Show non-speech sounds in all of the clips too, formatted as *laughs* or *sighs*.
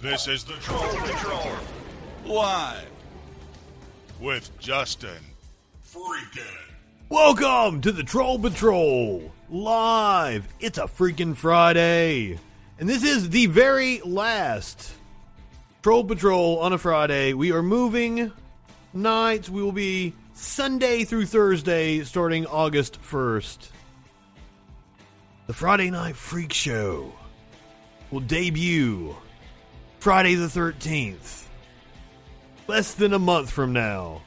This is the Troll Patrol. Live. With Justin Freakin'. Welcome to the Troll Patrol live. It's a freaking Friday, and this is the very last Troll Patrol on a Friday. We are moving nights. We will be Sunday through Thursday, starting August first. The Friday Night Freak Show will debut Friday the 13th, less than a month from now.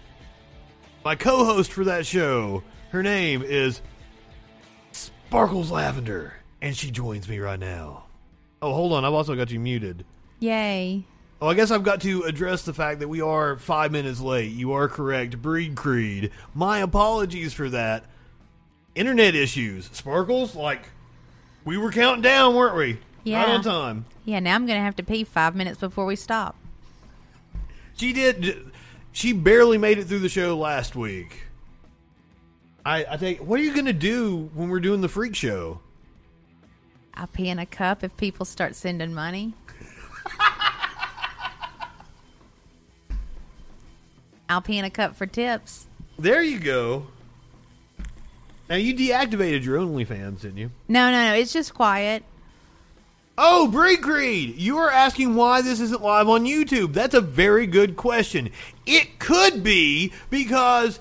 My co host for that show, her name is Sparkles Lavender, and she joins me right now. Oh, hold on, I've also got you muted. Yay. Oh, I guess I've got to address the fact that we are five minutes late. You are correct. Breed Creed. My apologies for that. Internet issues. Sparkles, like, we were counting down, weren't we? Yeah. Right on time. Yeah, now I'm going to have to pee five minutes before we stop. She did. She barely made it through the show last week. I, I think. What are you going to do when we're doing the freak show? I'll pee in a cup if people start sending money. *laughs* I'll pee in a cup for tips. There you go. Now you deactivated your OnlyFans, didn't you? No, no, no. It's just quiet. Oh, Breed Creed, you are asking why this isn't live on YouTube. That's a very good question. It could be because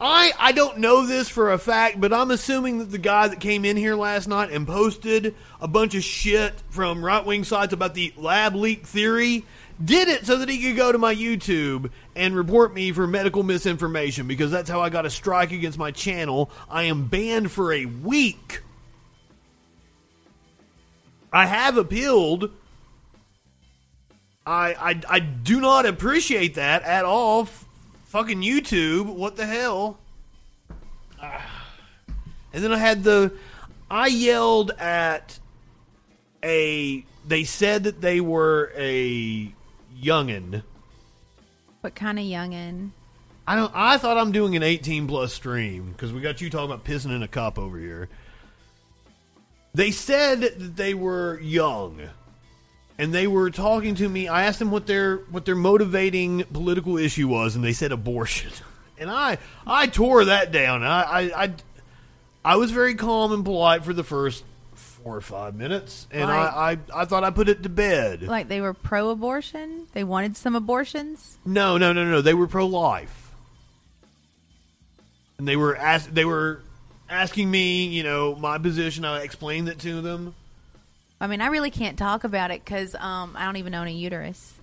I I don't know this for a fact, but I'm assuming that the guy that came in here last night and posted a bunch of shit from right wing sites about the lab leak theory did it so that he could go to my YouTube and report me for medical misinformation because that's how I got a strike against my channel. I am banned for a week. I have appealed. I, I I do not appreciate that at all. F- fucking YouTube, what the hell? Ah. And then I had the I yelled at a they said that they were a youngin. What kind of youngin? I don't I thought I'm doing an 18 plus stream because we got you talking about pissing in a cup over here. They said that they were young, and they were talking to me. I asked them what their what their motivating political issue was, and they said abortion. *laughs* And I I tore that down. I I I, I was very calm and polite for the first four or five minutes, and Right. I, I I thought I put it to bed. Like they were pro abortion? They wanted some abortions? No, no, no, no. They were pro life, and they were ask, they were asking me, you know, my position. I explained it to them. I mean, I really can't talk about it because um, I don't even own a uterus.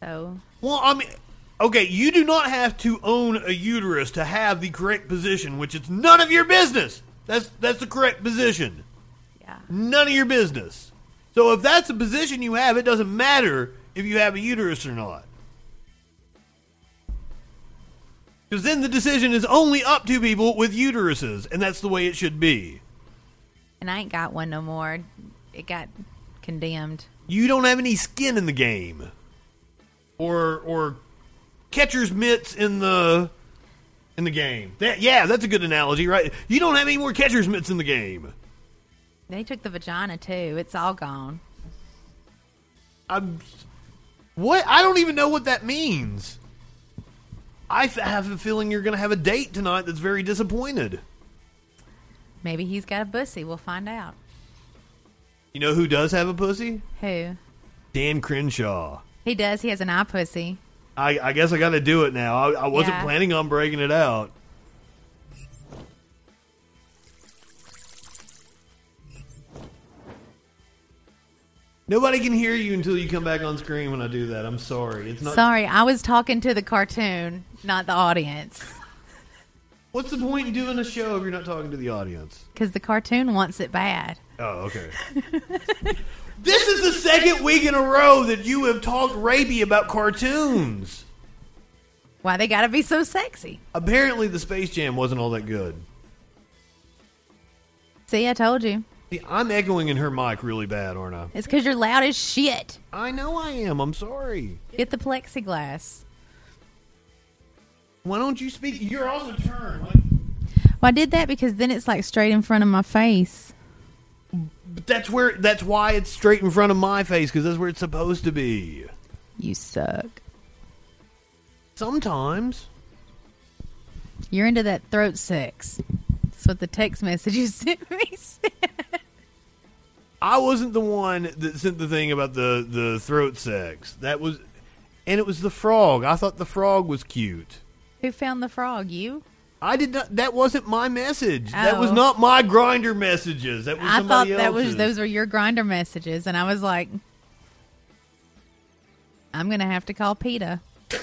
So, Well, I mean, okay, you do not have to own a uterus to have the correct position, which is none of your business. That's that's the correct position. yeah. None of your business. So if that's the position you have, it doesn't matter if you have a uterus or not. Because then the decision is only up to people with uteruses, and that's the way it should be. And I ain't got one no more. It got condemned. You don't have any skin in the game, or or catcher's mitts in the in the game. That, yeah, that's a good analogy, right? You don't have any more catcher's mitts in the game. They took the vagina too. It's all gone. I'm what? I don't even know what that means. I f- have a feeling you're going to have a date tonight that's very disappointed. Maybe he's got a pussy. We'll find out. You know who does have a pussy? Who? Dan Crenshaw. He does. He has an eye pussy. I, I guess I got to do it now. I, I wasn't Yeah. planning on breaking it out. Nobody can hear you until you come back on screen when I do that. I'm sorry. It's not. Sorry, I was talking to the cartoon, not the audience. What's the point in doing a show if you're not talking to the audience? Because the cartoon wants it bad. Oh, okay. *laughs* this is the second week in a row that you have talked rapey about cartoons. Why they gotta be so sexy? Apparently, the Space Jam wasn't all that good. See, I told you. See, I'm echoing in her mic really bad, aren't I? It's because you're loud as shit. I know I am. I'm sorry. Get the plexiglass. Why don't you speak? You're also turned. Like, Well, I did that because then it's like straight in front of my face. But that's where that's why it's straight in front of my face because that's where it's supposed to be. You suck. Sometimes. You're into that throat sex. That's what the text message you *laughs* sent me said. I wasn't the one that sent the thing about the the throat sex. That was, and it was the frog. I thought the frog was cute. Who found the frog? You? I did not. That wasn't my message. That was Oh. not my Grindr messages. That was I thought that was those were your Grindr messages, and I was like, I'm gonna have to call PETA. *laughs*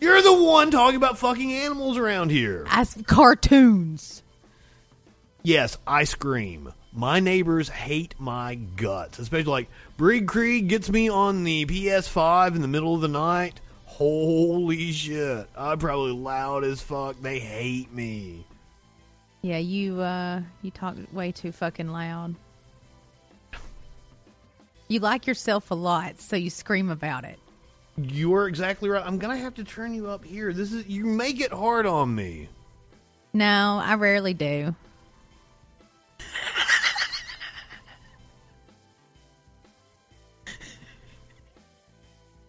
You're the one talking about fucking animals around here. I s- cartoons. Yes, I scream. My neighbors hate my guts, especially like Brig Krieg gets me on the PS5 in the middle of the night. Holy shit. I'm probably loud as fuck. They hate me. Yeah, you uh you talk way too fucking loud. You like yourself a lot, so you scream about it. You're exactly right. I'm gonna have to turn you up here. This is you make it hard on me. No, I rarely do.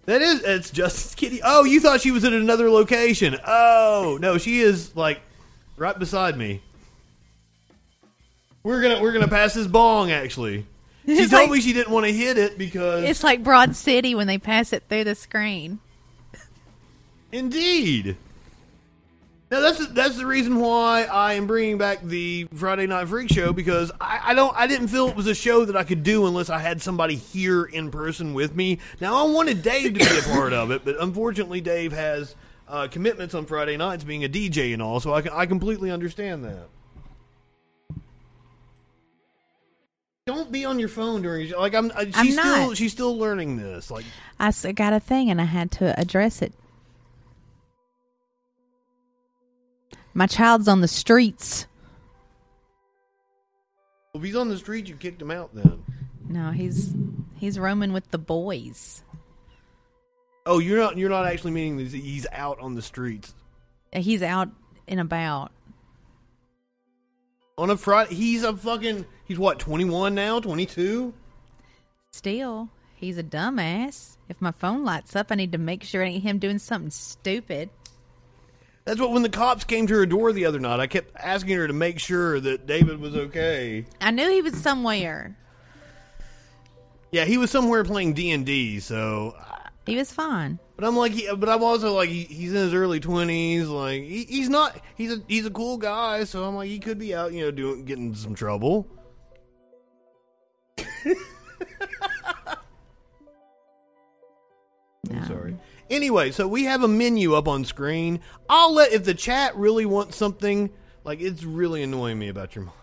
That is it's Justice Kitty. Oh, you thought she was at another location. Oh, no, she is like right beside me. We're gonna we're gonna pass this bong actually. She It's told like- me she didn't want to hit it because It's like Broad City when they pass it through the screen. Indeed. Now that's that's the reason why I am bringing back the Friday Night Freak Show because I, I don't I didn't feel it was a show that I could do unless I had somebody here in person with me. Now I wanted Dave to be a *coughs* part of it, but unfortunately Dave has uh, commitments on Friday nights, being a DJ and all, so I I completely understand that. Don't be on your phone during. Like I'm, uh, she's I'm still she's still learning this. Like I got a thing and I had to address it. My child's on the streets. if he's on the street, you kicked him out then. No, he's he's roaming with the boys. Oh, you're not you're not actually meaning that he's out on the streets He's out and about. on a Friday. He's a fucking he's what 21 now, 22. Still, he's a dumbass. If my phone lights up, I need to make sure it ain't him doing something stupid. That's what when the cops came to her door the other night, I kept asking her to make sure that David was okay. I knew he was somewhere. Yeah, he was somewhere playing D and D. So, He was fine. but I'm like, but I'm also like, he, he's in his early 20s. Like, he, he's not. He's a he's a cool guy. So I'm like, he could be out, you know, doing getting in some trouble. I'm *laughs* No. sorry. Anyway, so we have a menu up on screen. I'll let if the chat really wants something like it's really annoying me about your. mic.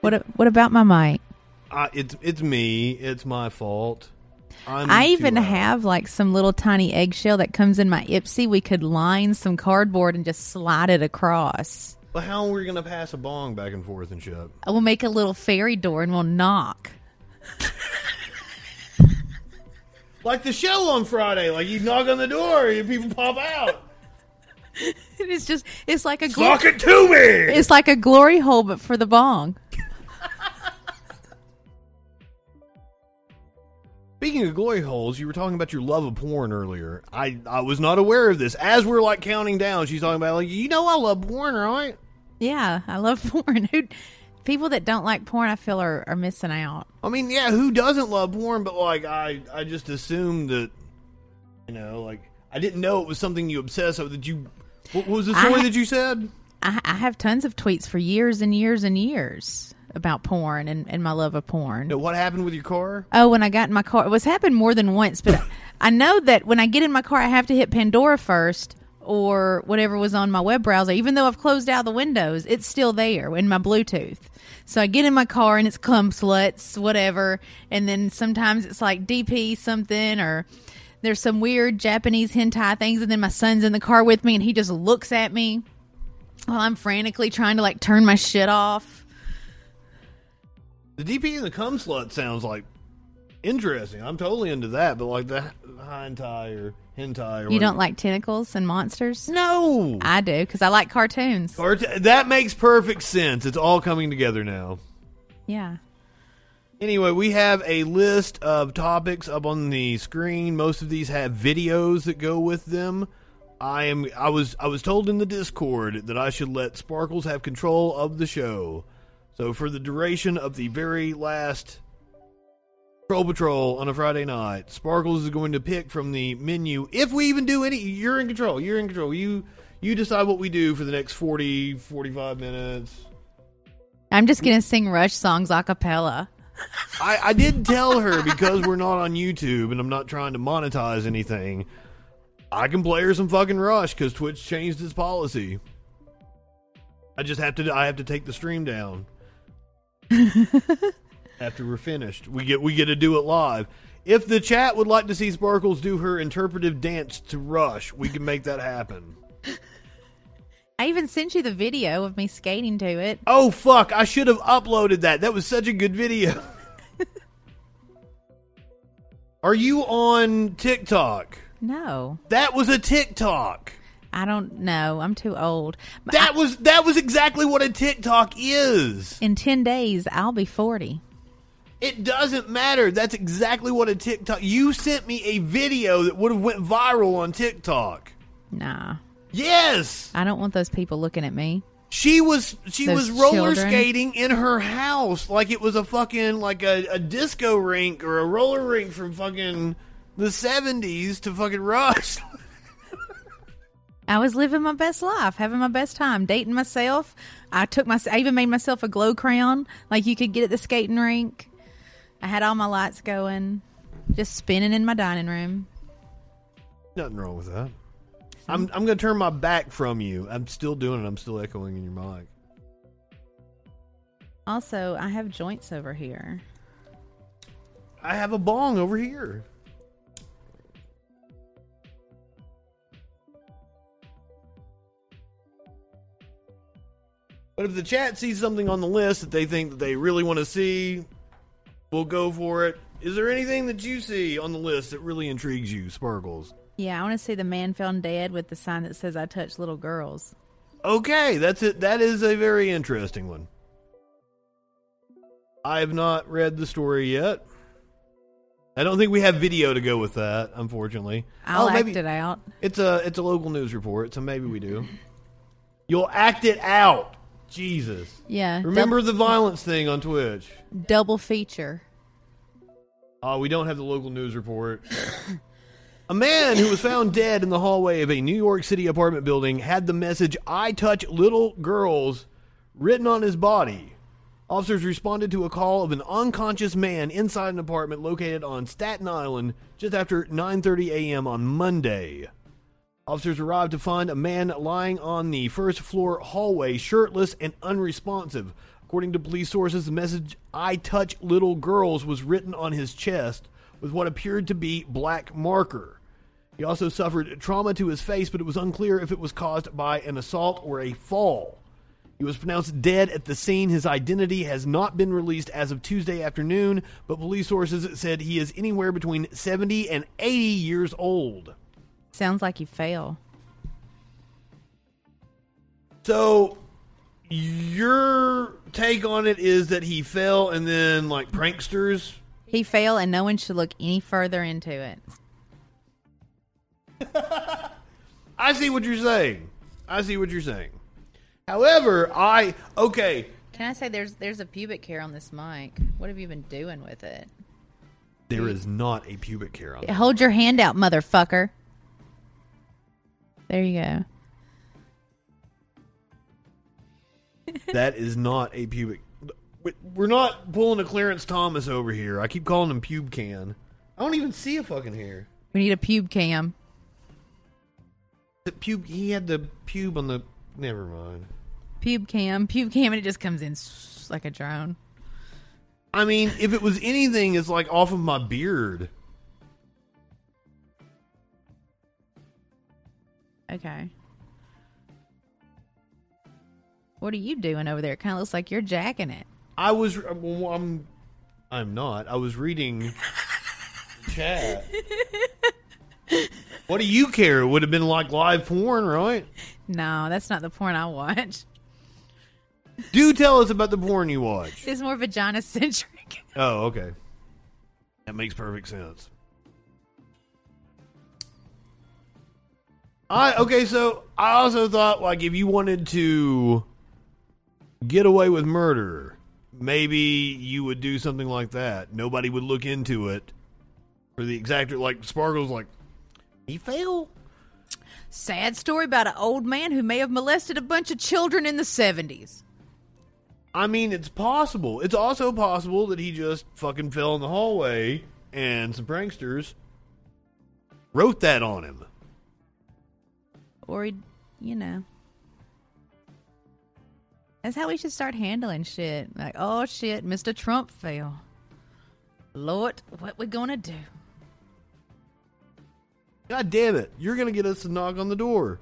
What what about my mic? Uh, it's it's me. It's my fault. I'm I even loud. have like some little tiny eggshell that comes in my Ipsy. We could line some cardboard and just slide it across. But how are we gonna pass a bong back and forth and shit? We'll make a little fairy door and we'll knock. *laughs* Like the show on Friday. Like you knock on the door, and people pop out. *laughs* It's just it's like a glo- Talk it to me. it's like a glory hole but for the bong. Speaking of glory holes, you were talking about your love of porn earlier. I I was not aware of this. As we're like counting down, she's talking about like you know I love porn, right? Yeah, I love *laughs* porn. Who people that don't like porn, I feel are, are missing out. I mean, yeah, who doesn't love porn? But like, I I just assumed that, you know, like I didn't know it was something you obsess over. That you, what was the story ha- that you said? I, I have tons of tweets for years and years and years about porn and, and my love of porn. No, what happened with your car? Oh, when I got in my car, it was happened more than once, but I know that when I get in my car, I have to hit Pandora first or whatever was on my web browser. Even though I've closed out the windows, it's still there in my Bluetooth. So I get in my car and it's cum sluts, whatever, and then sometimes it's like DP something or there's some weird Japanese hentai things, and then my son's in the car with me and he just looks at me while I'm frantically trying to like turn my shit off. The DP and the cum slut sounds like interesting. I'm totally into that. But like the hentai or hentai or You don't like tentacles and monsters? no. I do because I like cartoons. Cart- that makes perfect sense. It's all coming together now. Yeah. Anyway, we have a list of topics up on the screen. Most of these have videos that go with them. I am I was I was told in the Discord that I should let Sparkles have control of the show. So for the duration of the very last Troll Patrol on a Friday night, Sparkles is going to pick from the menu. If we even do any you're in control. You're in control. You you decide what we do for the next 40 45 minutes. I'm just gonna sing Rush songs a cappella. I, I did tell her because we're not on YouTube and I'm not trying to monetize anything. I can play her some fucking Rush because Twitch changed its policy. I just have to. I have to take the stream down *laughs* after we're finished. We get we get to do it live. If the chat would like to see Sparkles do her interpretive dance to Rush, we can make that happen. I even sent you the video of me skating to it. Oh fuck! I should have uploaded that. That was such a good video. *laughs* Are you on TikTok? No, That was a TikTok. I don't know. I'm too old. But That was that was exactly what a TikTok is. In ten days, I'll be forty. It doesn't matter. That's exactly what a TikTok. You sent me a video that would have went viral on TikTok. Nah, Yes. I don't want those people looking at me. She was she Those was roller children. skating in her house like it was a fucking like a, a disco rink or a roller rink from fucking the seventies to fucking Rush. *laughs* I was living my best life, having my best time, dating myself. I took my, I even made myself a glow crown, like you could get at the skating rink. I had all my lights going, just spinning in my dining room. Nothing wrong with that. I'm I'm gonna turn my back from you. I'm still doing it. I'm still echoing in your mic. Also, I have joints over here. I have a bong over here. But if the chat sees something on the list that they think that they really want to see, we'll go for it. Is there anything that you see on the list that really intrigues you, Sparkles? Yeah, I want to see the man found dead with the sign that says "I touch little girls." Okay, that's it. That is a very interesting one. I have not read the story yet. I don't think we have video to go with that, unfortunately. I'll oh, act maybe it out. it's a it's a local news report, so maybe we do. *laughs* You'll act it out. Jesus. Yeah, Remember the violence thing on Twitch. double feature. Oh, we don't have the local news report. *laughs* a man who was found dead in the hallway of a New York City apartment building had the message I touch little girls written on his body. Officers responded to a call of an unconscious man inside an apartment located on Staten Island just after 9:30 a.m. on Monday. Officers arrived to find a man lying on the first floor hallway, shirtless and unresponsive. According to police sources, the message I touch little girls was written on his chest with what appeared to be black marker. He also suffered trauma to his face, but it was unclear if it was caused by an assault or a fall. He was pronounced dead at the scene. His identity has not been released as of Tuesday afternoon, but police sources said he is anywhere between 70 and 80 years old. Sounds like you fail. So your take on it is that he fell and then like pranksters He fail, and no one should look any further into it. *laughs* I see what you're saying. I see what you're saying. However, I okay, Can I say there's there's a pubic hair on this mic? What have you been doing with it? there is not a pubic hair on. Hold your hand out, motherfucker. There you go. *laughs* That is not a pubic. We're not pulling a Clarence Thomas over here. I keep calling him pube can. I don't even see a fucking hair. We need a pube cam. The pube. He had the pube on the. Never mind. Pube cam. Pube cam, and it just comes in like a drone. I mean, if it was anything, it's like off of my beard. Okay. What are you doing over there? It kind of looks like you're jacking it. I was. Uh, well, I'm. I'm not. I was reading chat. *laughs* what do you care? It would have been like live porn, right? No, that's not the porn I watch. Do tell us about the porn you watch. It's more vagina centric. Oh, okay. That makes perfect sense. I okay, so I also thought like if you wanted to get away with murder, maybe you would do something like that. Nobody would look into it for the exact like Sparkle's like he failed. Sad story about an old man who may have molested a bunch of children in the 70s. I mean, it's possible. It's also possible that he just fucking fell in the hallway and some pranksters wrote that on him. Or he, you know. That's how we should start handling shit. Like, oh shit, Mr. Trump fell. Lord, what we gonna do? God damn it. You're to get us to knock on the door.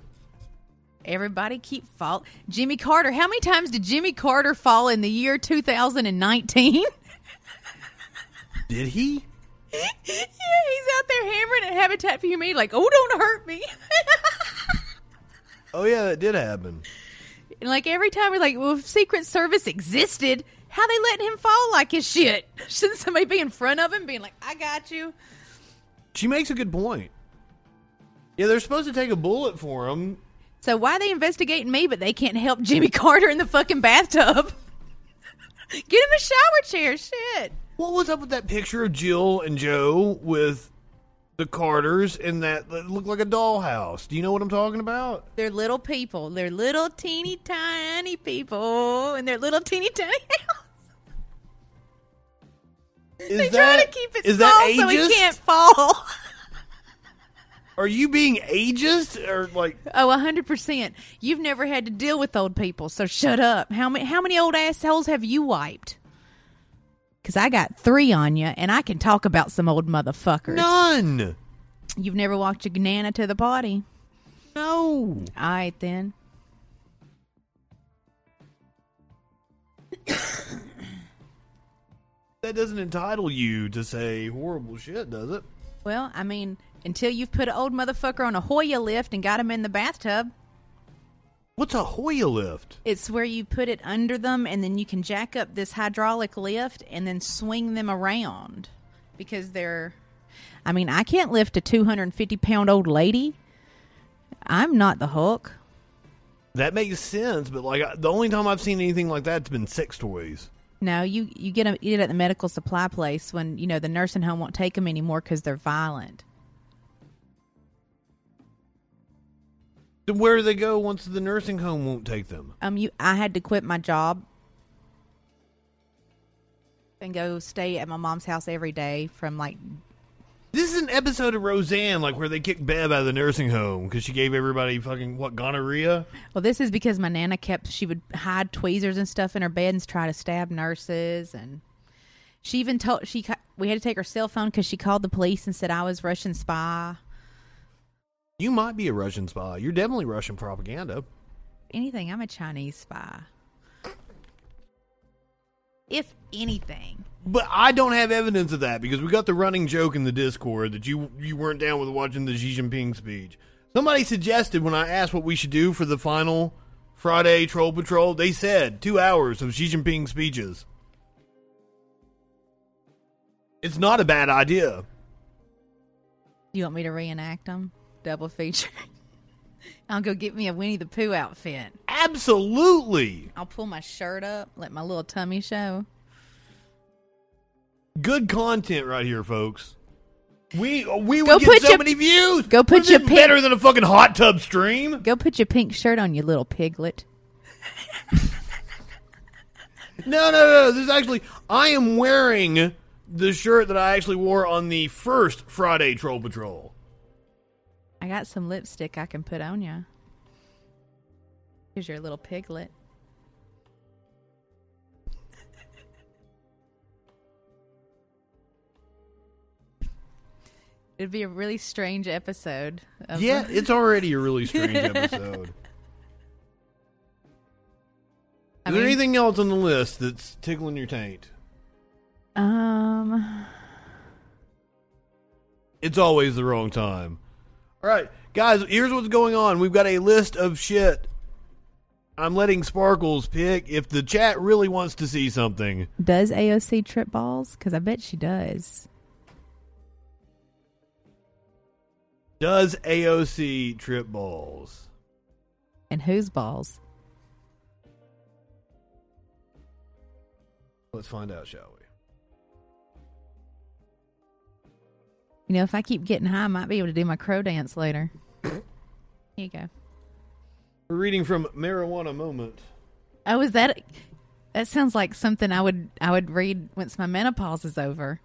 Everybody keep fall. Jimmy Carter. How many times did Jimmy Carter fall in the year 2019? *laughs* Did he? *laughs* yeah, he's out there hammering at Habitat for Humanity, like, oh, don't hurt me. *laughs* Oh, yeah, that did happen. and like every time we're like, well, if Secret Service existed, how they letting him fall like his shit? *laughs* Shouldn't somebody be in front of him, being like, I got you? She makes a good point. Yeah, they're supposed to take a bullet for him. So why they investigating me, but they can't help Jimmy *laughs* Carter in the fucking bathtub? *laughs* Get him a shower chair, shit. What was up with that picture of Jill and Joe with the Carters in that look like a dollhouse? Do you know what I'm talking about? They're little people. They're little teeny tiny people, and they're little teeny tiny *laughs* house. Is They that, try to keep it small so he ageist? can't fall. Are you being ageist or like? Oh, hundred percent. You've never had to deal with old people, so shut up. How many how many old assholes have you wiped? Because I got three on you, and I can talk about some old motherfuckers. None. You've never walked your nana to the party. No. All right, then. That doesn't entitle you to say horrible shit, does it? Well, I mean, until you've put an old motherfucker on a Hoyer lift and got him in the bathtub, What's a Hoyer lift? it's where you put it under them, and then you can jack up this hydraulic lift and then swing them around because they're. I mean, I can't lift a 250 pound old lady. I'm not the Hulk. That makes sense, but like I- the only time I've seen anything like that's been sex toys. No, you you get them it at the medical supply place when you know the nursing home won't take them anymore because they're violent. Then where do they go once the nursing home won't take them? Um, you I had to quit my job and go stay at my mom's house every day from like This is an episode of Roseanne, like where they kicked Bev out of the nursing home because she gave everybody fucking what gonorrhea. Well, this is because my nana kept she would hide tweezers and stuff in her bed and try to stab nurses, and she even told she we had to take her cell phone because she called the police and said I was Russian spy. You might be a Russian spy. You're definitely Russian propaganda. Anything, I'm a Chinese spy. If anything, But I don't have evidence of that because we got the running joke in the Discord that you you weren't down with watching the Xi Jinping speech. Somebody suggested when I asked what we should do for the final Friday Troll Patrol, they said two hours of Xi Jinping speeches. It's not a bad idea. you want me to reenact them, double feature. *laughs* I'll go get me a Winnie the Pooh outfit. Absolutely. I'll pull my shirt up, let my little tummy show. Good content right here, folks. We uh, we Go would get so your- many views. go put your pic- better than a fucking hot tub stream. Go put your pink shirt on, you little piglet. No, no, no. This is actually I am wearing the shirt that I actually wore on the first Friday Troll Patrol. I got some lipstick I can put on you. Here's your little piglet. It'd be a really strange episode. Of Yeah, it's already a really *laughs* strange episode. Is I there anything else on the list that's tickling your taint? um, It's always the wrong time. All right, guys, here's what's going on. We've got a list of shit I'm letting Sparkles pick if the chat really wants to see something. Does AOC trip balls? Because I bet she does. Does AOC trip balls? And whose balls? Let's find out, shall we? You know, if I keep getting high, I might be able to do my crow dance later. *coughs* Here you go. We're reading from Marijuana Moment. Oh, is that? That sounds like something I would I would read once my menopause is over.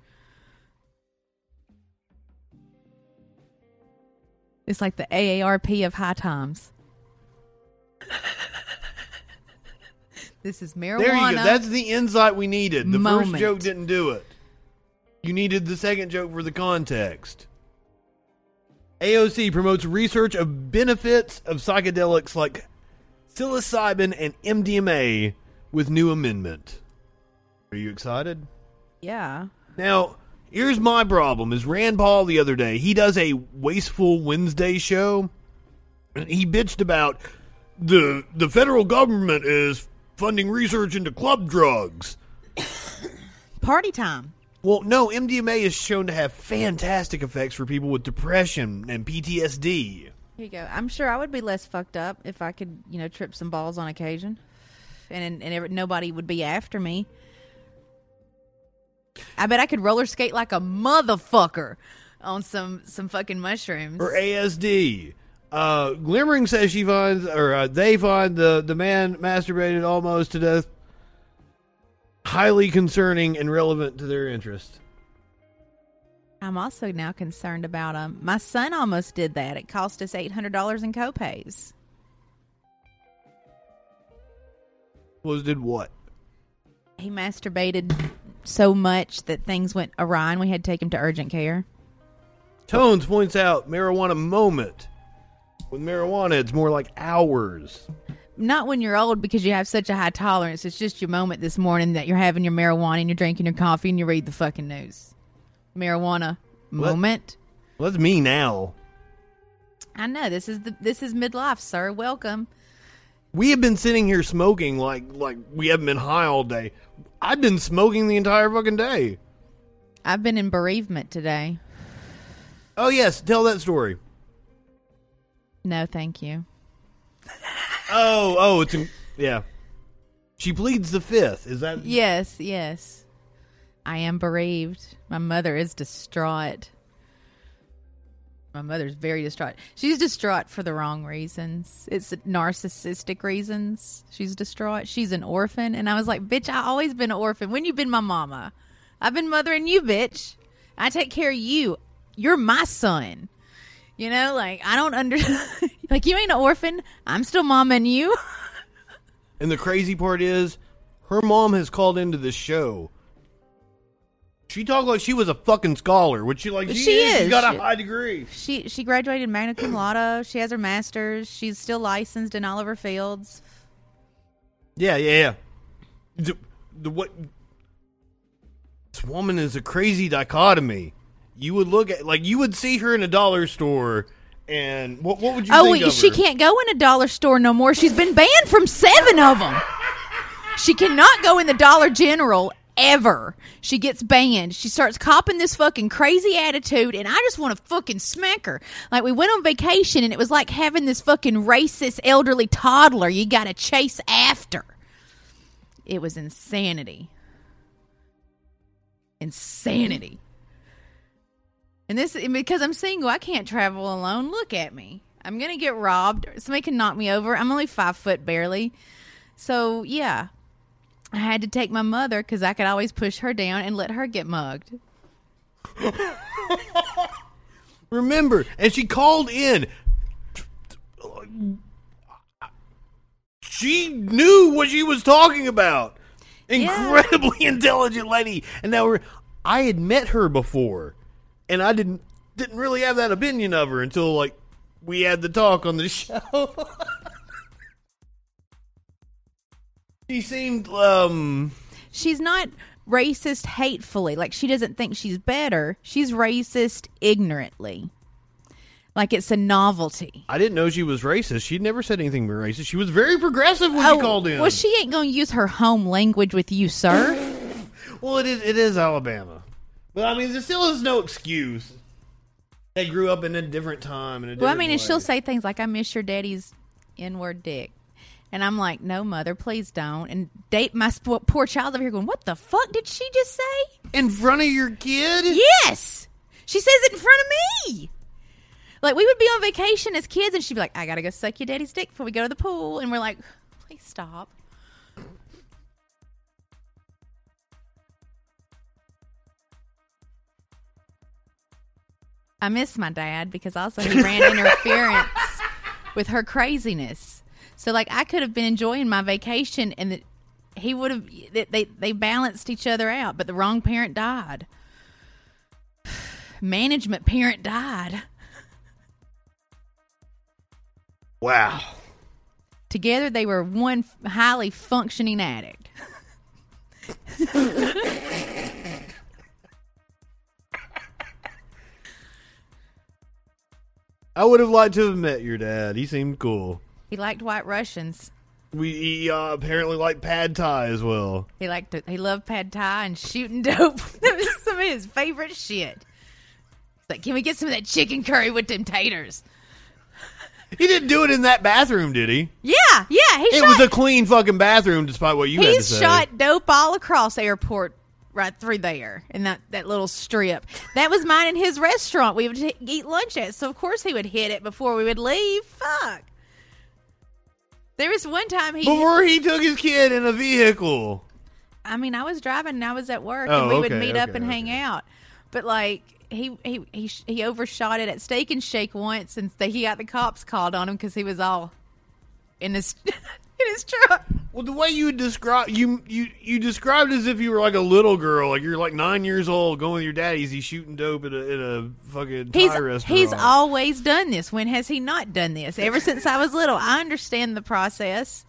It's like the AARP of high times. *laughs* this is marijuana. There you go. That's the insight we needed. The Moment. first joke didn't do it. You needed the second joke for the context. AOC promotes research of benefits of psychedelics like psilocybin and MDMA with new amendment. Are you excited? yeah. Now, here's my problem: is Rand Paul the other day he does a wasteful Wednesday show, and he bitched about the the federal government is funding research into club drugs. Party time. Well, no, MDMA is shown to have fantastic effects for people with depression and PTSD. Here you go. I'm sure I would be less fucked up if I could, you know, trip some balls on occasion, and and nobody would be after me. I bet I could roller skate like a motherfucker on some some fucking mushrooms. Or ASD. Uh, Glimmering says she finds, or uh, they find the, the man masturbated almost to death highly concerning and relevant to their interest. I'm also now concerned about um. My son almost did that. It cost us eight hundred dollars in copays. Was did what? He masturbated so much that things went awry, and we had to take him to urgent care. Tones points out marijuana moment. With marijuana, it's more like hours. Not when you're old because you have such a high tolerance. It's just your moment this morning that you're having your marijuana and you're drinking your coffee and you read the fucking news. Marijuana What? moment. Well, that's me now. I know this is the this is midlife, sir. Welcome. We have been sitting here smoking like like we haven't been high all day. I've been smoking the entire fucking day. I've been in bereavement today. Oh yes, tell that story. No, thank you. Oh, oh, it's in, yeah. She pleads the fifth. Is that Yes, yes. I am bereaved. My mother is distraught. My mother's very distraught. She's distraught for the wrong reasons. It's narcissistic reasons. She's distraught. She's an orphan. And I was like, bitch, I always been an orphan. When you been my mama? I've been mothering you, bitch. I take care of you. You're my son. You know, like I don't under *laughs* like you ain't an orphan. I'm still mom and you. *laughs* And the crazy part is, her mom has called into this show. She talked like she was a fucking scholar, which she like she, She is. She's is. got a high degree. She she graduated magna cum laude. She has her master's. She's still licensed in all of her fields. Yeah, yeah, yeah. The, the what? This woman is a crazy dichotomy. You would look at like you would see her in a dollar store, and what what would you? Oh, she can't go in a dollar store no more. She's been banned from seven of them. She cannot go in the Dollar General ever. She gets banned. She starts copping this fucking crazy attitude, and I just want to fucking smack her. Like we went on vacation, and it was like having this fucking racist elderly toddler you got to chase after. It was insanity. Insanity. And this because I'm single, I can't travel alone. Look at me. I'm gonna get robbed. Somebody can knock me over. I'm only five foot barely. So yeah, I had to take my mother because I could always push her down and let her get mugged. *laughs* Remember, and she called in. She knew what she was talking about. Incredibly *laughs* intelligent lady. And now we're I had met her before and I didn't didn't really have that opinion of her until like we had the talk on the *laughs* show. she seemed um She's not racist hatefully. Like she doesn't think she's better. She's racist ignorantly. like it's a novelty. I didn't know she was racist. She never said anything racist. She was very progressive when she called in. well, she ain't gonna use her home language with you, sir. *laughs* Well, it is. It is Alabama, but I mean, there still is no excuse. They grew up in a different time. In a well, I mean, and she'll say things like, "I miss your daddy's n-word dick," and I'm like, "No, mother, please don't." And date my sp- poor child over here going, "What the fuck did she just say?" in front of your kid. Yes, she says it in front of me. Like we would be on vacation as kids, and she'd be like, "I gotta go suck your daddy's dick before we go to the pool," and we're like, "Please stop." I miss my dad because also he ran *laughs* interference with her craziness. So like I could have been enjoying my vacation and the, he would have they- they they balanced each other out, but the wrong parent died. *sighs* Management parent died. Wow. Together they were one highly functioning addict. *laughs* I would have liked to have met your dad. He seemed cool. He liked white Russians. We he, uh, apparently liked pad thai as well. He liked to, he loved pad thai and shooting dope. *laughs* that was some of his favorite shit. Like, can we get some of that chicken curry with them taters? He didn't do it in that bathroom, did he? Yeah, yeah. He It shot, was a clean fucking bathroom, despite what you had to he's shot dope all across airport right through there in that, that little strip. That was mine and his restaurant we would t- eat lunch at. So of course he would hit it before we would leave. Fuck. There was one time he Before he took his kid in a vehicle. I mean, I was driving and I was at work, Oh, and we would okay, meet up okay, and hang out. But like he he he he overshot it at Steak and Shake once, and he got the cops called on him because he was all in his *laughs* *laughs* *laughs* in his truck. Well, the way you describe you you you described as if you were like a little girl, like you're like nine years old, going with your daddy's. He's shooting dope at a, at a fucking Thai He's restaurant. he's always done this. When has he not done this? Ever since I was little, I understand the process.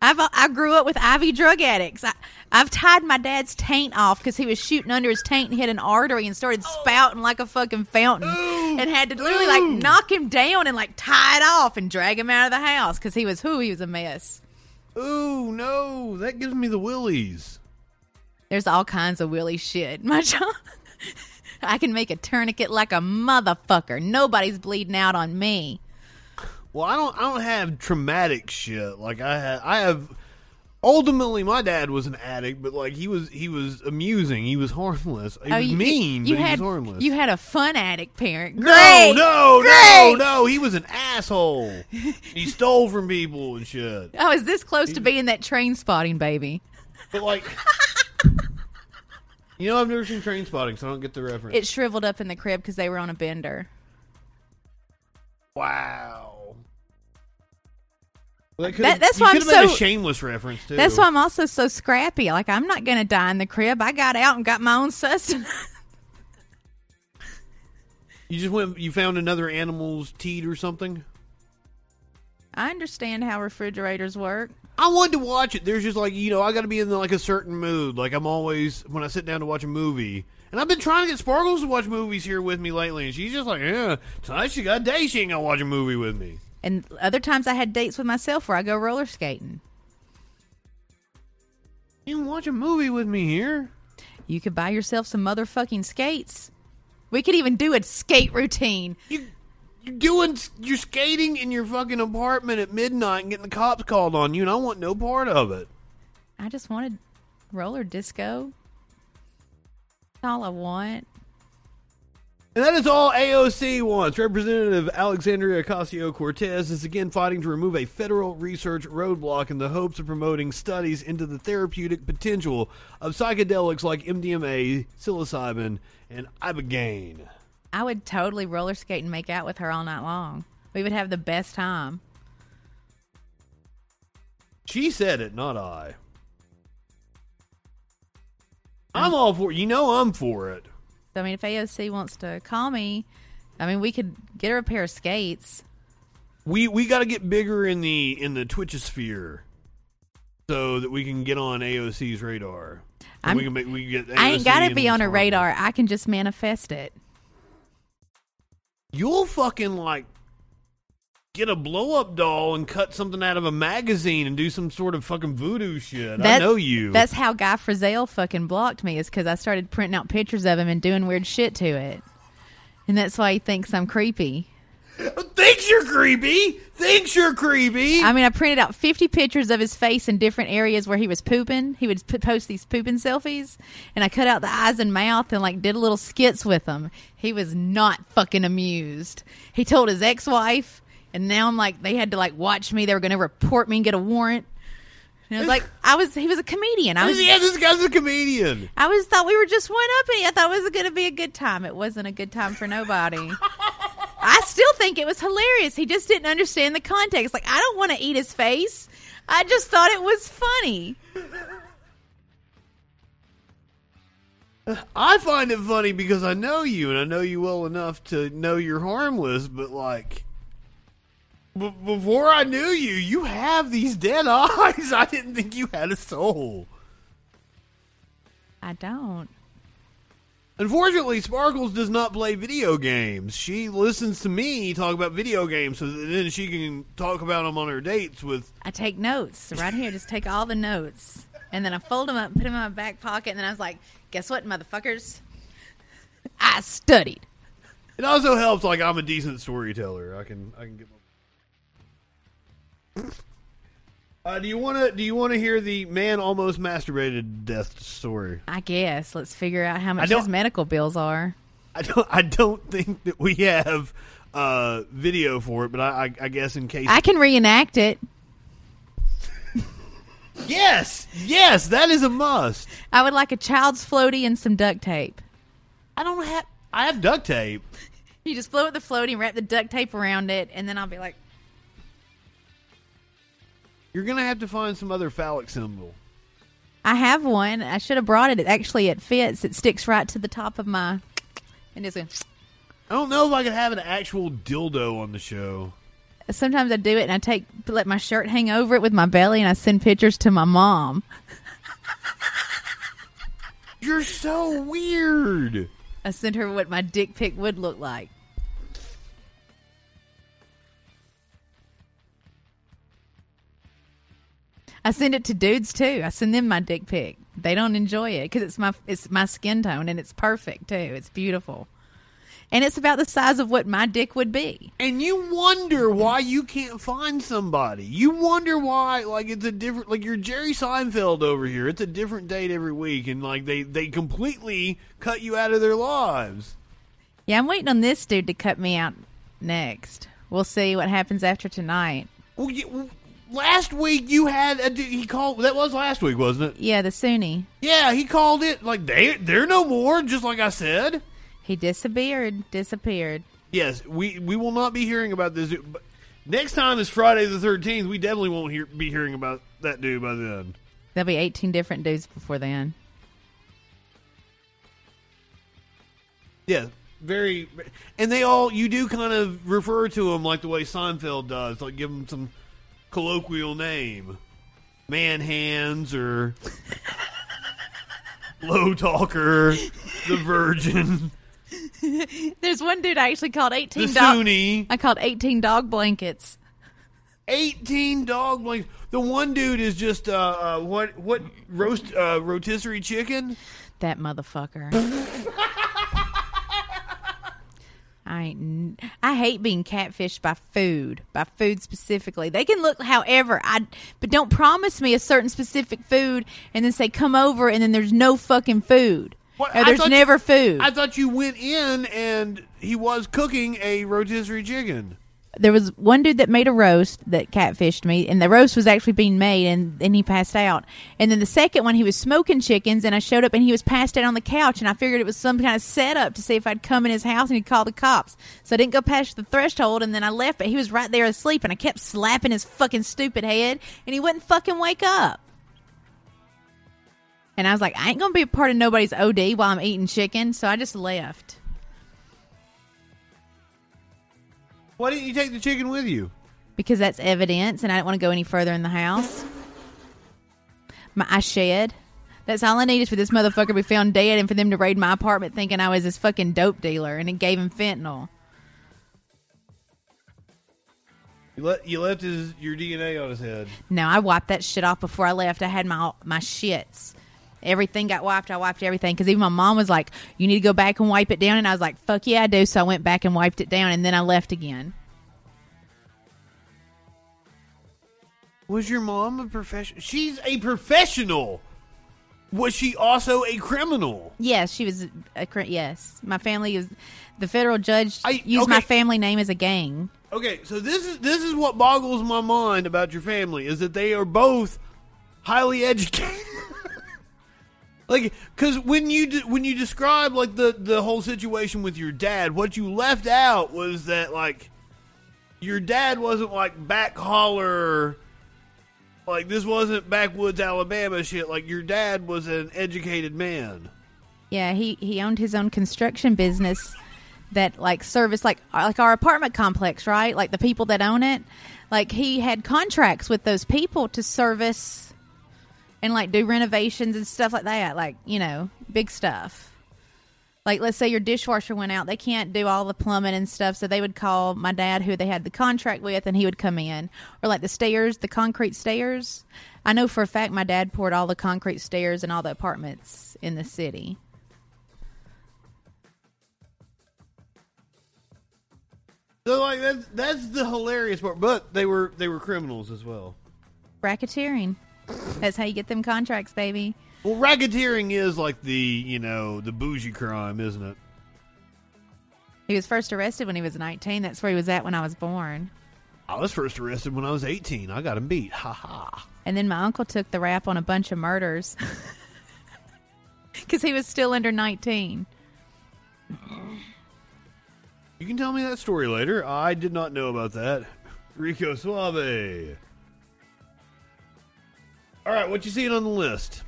I've I grew up with IV drug addicts. I, I've tied my dad's taint off because he was shooting under his taint and hit an artery and started oh. spouting like a fucking fountain, and had to literally like knock him down and like tie it off and drag him out of the house because he was who he was a mess. Ooh, no, that gives me the willies. There's all kinds of willy shit, *laughs* my child. I can make a tourniquet like a motherfucker. Nobody's bleeding out on me. Well, I don't I don't have traumatic shit like I have. I have. Ultimately, my dad was an addict, but like he was he was amusing. He was harmless. He oh, was Oh, you, mean, you but had he was harmless. you had a fun addict parent. no, Great, no, no, great. no. He was an asshole. he stole from people and shit. Oh, I was this close to being that Trainspotting baby. But like, *laughs* you know, I've never seen Trainspotting, so I don't get the reference. It shriveled up in the crib because they were on a bender. wow. Well, that That- that's why I'm so- shameless reference too. That's why I'm also so scrappy. Like I'm not gonna die in the crib. I got out and got my own sustenance. you just went. You found another animal's teat or something. I understand how refrigerators work. I wanted to watch it. There's just like you know, I got to be in like a certain mood. Like I'm always when I sit down to watch a movie, and I've been trying to get Sparkles to watch movies here with me lately, and she's just like, yeah, tonight she got a day she ain't gonna watch a movie with me. And other times I had dates with myself where I go roller skating. You can watch a movie with me here. You could buy yourself some motherfucking skates. We could even do a skate routine. You you're doing you're skating in your fucking apartment at midnight and getting the cops called on you, and I want no part of it. I just wanted roller disco. That's all I want. And that is all AOC wants. Representative Alexandria Ocasio Cortez is again fighting to remove a federal research roadblock in the hopes of promoting studies into the therapeutic potential of psychedelics like MDMA, psilocybin, and ibogaine. I would totally roller skate and make out with her all night long. We would have the best time. She said it, not I. Oh. I'm all for it. You know I'm for it. I mean, if AOC wants to call me, I mean, we could get her a pair of skates. We we got to get bigger in the in the Twitchosphere so that we can get on AOC's radar. So we can make we can get. I ain't got to be on a Sparkle. radar. I can just manifest it. you'll fucking like get a blow up doll and cut something out of a magazine and do some sort of fucking voodoo shit. I That- know you. That's how Guy Frizzell fucking blocked me, is because I started printing out pictures of him and doing weird shit to it. And that's why he thinks I'm creepy. Thinks you're creepy. Thinks you're creepy. I mean, I printed out 50 pictures of his face in different areas where he was pooping. He would p- post these pooping selfies, and I cut out the eyes and mouth and like did a little skits with them. He was not fucking amused. He told his ex-wife, and now I'm like, they had to like watch me. They were going to report me and get a warrant. And I was like, I was. He was a comedian. I *laughs* was. yeah, this guy's a comedian. I was thought we were just one upping. I thought it was going to be a good time. It wasn't a good time for nobody. *laughs* I still think it was hilarious. He just didn't understand the context. Like, I don't want to eat his face. I just thought it was funny. I find it funny because I know you and I know you well enough to know you're harmless, but like b- before I knew you, you have these dead *laughs* eyes. I didn't think you had a soul. I don't. Unfortunately, Sparkles does not play video games. She listens to me talk about video games so that then she can talk about them on her dates with. I take notes right here. Just take all the notes, and then I fold them up, put them in my back pocket, and then I was like, "Guess what, motherfuckers? I studied." It also helps like I'm a decent storyteller. I can I can get my Uh, do you want to do you want to hear the man almost masturbated death story? I guess let's figure out how much his medical bills are. I don't I don't think that we have uh, video for it, but I, I, I guess in case I can reenact it. yes yes that is a must. I would like a child's floaty and some duct tape. I don't have I have duct tape. *laughs* You just float the floaty, wrap the duct tape around it, and then I'll be like, You're gonna have to find some other phallic symbol. I have one. I should have brought it. It actually it fits. It sticks right to the top of my. And it's a, I don't know if I could have an actual dildo on the show. sometimes I do it and I take let my shirt hang over it with my belly and I send pictures to my mom. You're so weird. I send her what my dick pic would look like. I send it to dudes too. I send them my dick pic. They don't enjoy it because it's my it's my skin tone and it's perfect too. It's beautiful, and it's about the size of what my dick would be. And you wonder why you can't find somebody. You wonder why, like it's a different, like you're Jerry Seinfeld over here. It's a different date every week, and like they they completely cut you out of their lives. Yeah, I'm waiting on this dude to cut me out next. We'll see what happens after tonight. Well, you, last week you had a dude- he called. That was last week, wasn't it? Yeah, the Sunni. Yeah, he called it like they they're no more. Just like I said. He disappeared. Disappeared. Yes, we we will not be hearing about this. But next time is Friday the thirteenth. We definitely won't hear, be hearing about that dude by then. There'll be 18 different dudes before then. Yeah, very. And they all you do kind of refer to them like the way Seinfeld does, like give them some colloquial name, man hands or *laughs* low talker, the virgin, There's one dude I actually called the 18 dog. Sunni. I called 18 dog blankets. 18 dog blankets. The one dude is just uh, uh what what roast uh rotisserie chicken? That motherfucker. *laughs* I ain't. I hate being catfished by food, by food specifically. They can look however I, but don't promise me a certain specific food and then say come over and then there's no fucking food. What? There's never food. I thought you went in and he was cooking a rotisserie chicken. There was one dude that made a roast that catfished me, and the roast was actually being made, and then he passed out. And then the second one, he was smoking chickens, and I showed up, and he was passed out on the couch, and I figured it was some kind of setup to see if I'd come in his house and he'd call the cops. So I didn't go past the threshold, and then I left, but he was right there asleep, and I kept slapping his fucking stupid head, and he wouldn't fucking wake up. And I was like, I ain't gonna be a part of nobody's OD while I'm eating chicken, so I just left. Why didn't you take the chicken with you? Because that's evidence, and I didn't want to go any further in the house. My I shed. That's all I needed for this motherfucker to be found dead and for them to raid my apartment thinking I was this fucking dope dealer and it gave him fentanyl. You, you left his your DNA on his head. No, I wiped that shit off before I left. I had my my shits. Everything got wiped. I wiped everything because even my mom was like, "You need to go back and wipe it down," and I was like, "Fuck yeah, I do." So I went back and wiped it down, and then I left again. Was your mom a professional? She's a professional. Was she also a criminal? Yes, she was. A, cr- yes, my family is. The federal judge I- used my family name as a gang. Okay, so this is this is what boggles my mind about your family is that they are both highly educated. *laughs* like, because when you de- when you describe like the the whole situation with your dad, what you left out was that like your dad wasn't like back holler. Like this wasn't backwoods Alabama shit. Like your dad was an educated man. Yeah, he he owned his own construction business that like service like uh, like our apartment complex, right? Like the people that own it, like he had contracts with those people to service and like do renovations and stuff like that, like, you know, big stuff. Like let's say your dishwasher went out, they can't do all the plumbing and stuff, so they would call my dad who they had the contract with and he would come in. Or like the stairs, the concrete stairs. I know for a fact my dad poured all the concrete stairs in all the apartments in the city. So like that's that's the hilarious part. But they were they were criminals as well. Racketeering. That's how you get them contracts, baby. Well, racketeering is like the you know the bougie crime, isn't it? He was first arrested when he was 19. That's where he was at when I was born. I was first arrested when I was eighteen. I got him beat. Ha ha. And then my uncle took the rap on a bunch of murders *laughs* because he was still under 19. You can tell me that story later. I did not know about that. Rico Suave. All right, what you seeing on the list?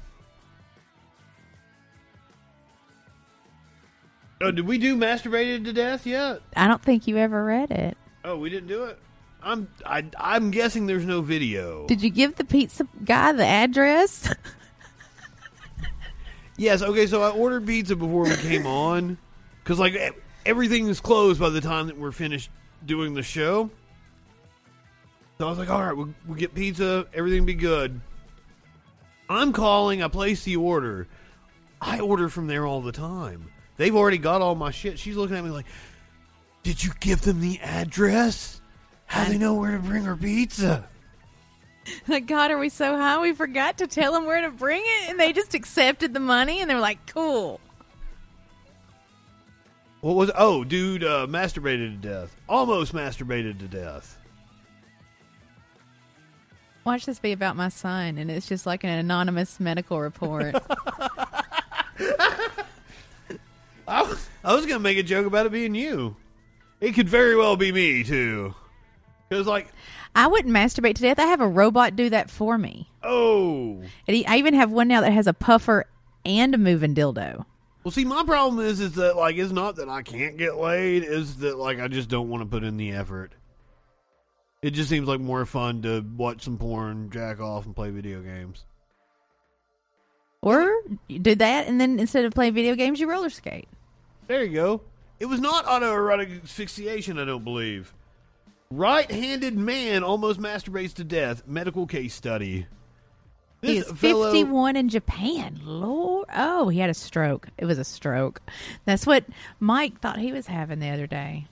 Oh, did we do masturbated to death yet? I don't think you ever read it. Oh, we didn't do it. I'm I, I'm guessing there's no video. Did you give the pizza guy the address? *laughs* Yes. Okay. So I ordered pizza before we came on because like everything is closed by the time that we're finished doing the show. So I was like, all right, we'll, we'll get pizza. Everything be good. I'm calling. I place the order. I order from there all the time. They've already got all my shit. She's looking at me like, did you give them the address? How they know where to bring her pizza? *laughs* like, God, are we so high we forgot to tell them where to bring it? And they just accepted the money and they were like, cool. What was? Oh, dude, uh, masturbated to death. Almost masturbated to death. Watch this be about my son, and it's just like an anonymous medical report. *laughs* I was, I was gonna make a joke about it being you. It could very well be me too. Cause like, I wouldn't masturbate to death. I have a robot do that for me. oh, And he- I even have one now that has a puffer and a moving dildo. well. See, my problem is, is that like, it's not that I can't get laid. Is that like I just don't want to put in the effort. It just seems like more fun to watch some porn, jack off, and play video games. Or you do that, and then instead of playing video games, you roller skate. There you go. It was not autoerotic asphyxiation, I don't believe. Right-handed man almost masturbates to death. Medical case study. He This is fellow- 51 in Japan. Lord. Oh, he had a stroke. It was a stroke. That's what Mike thought he was having the other day.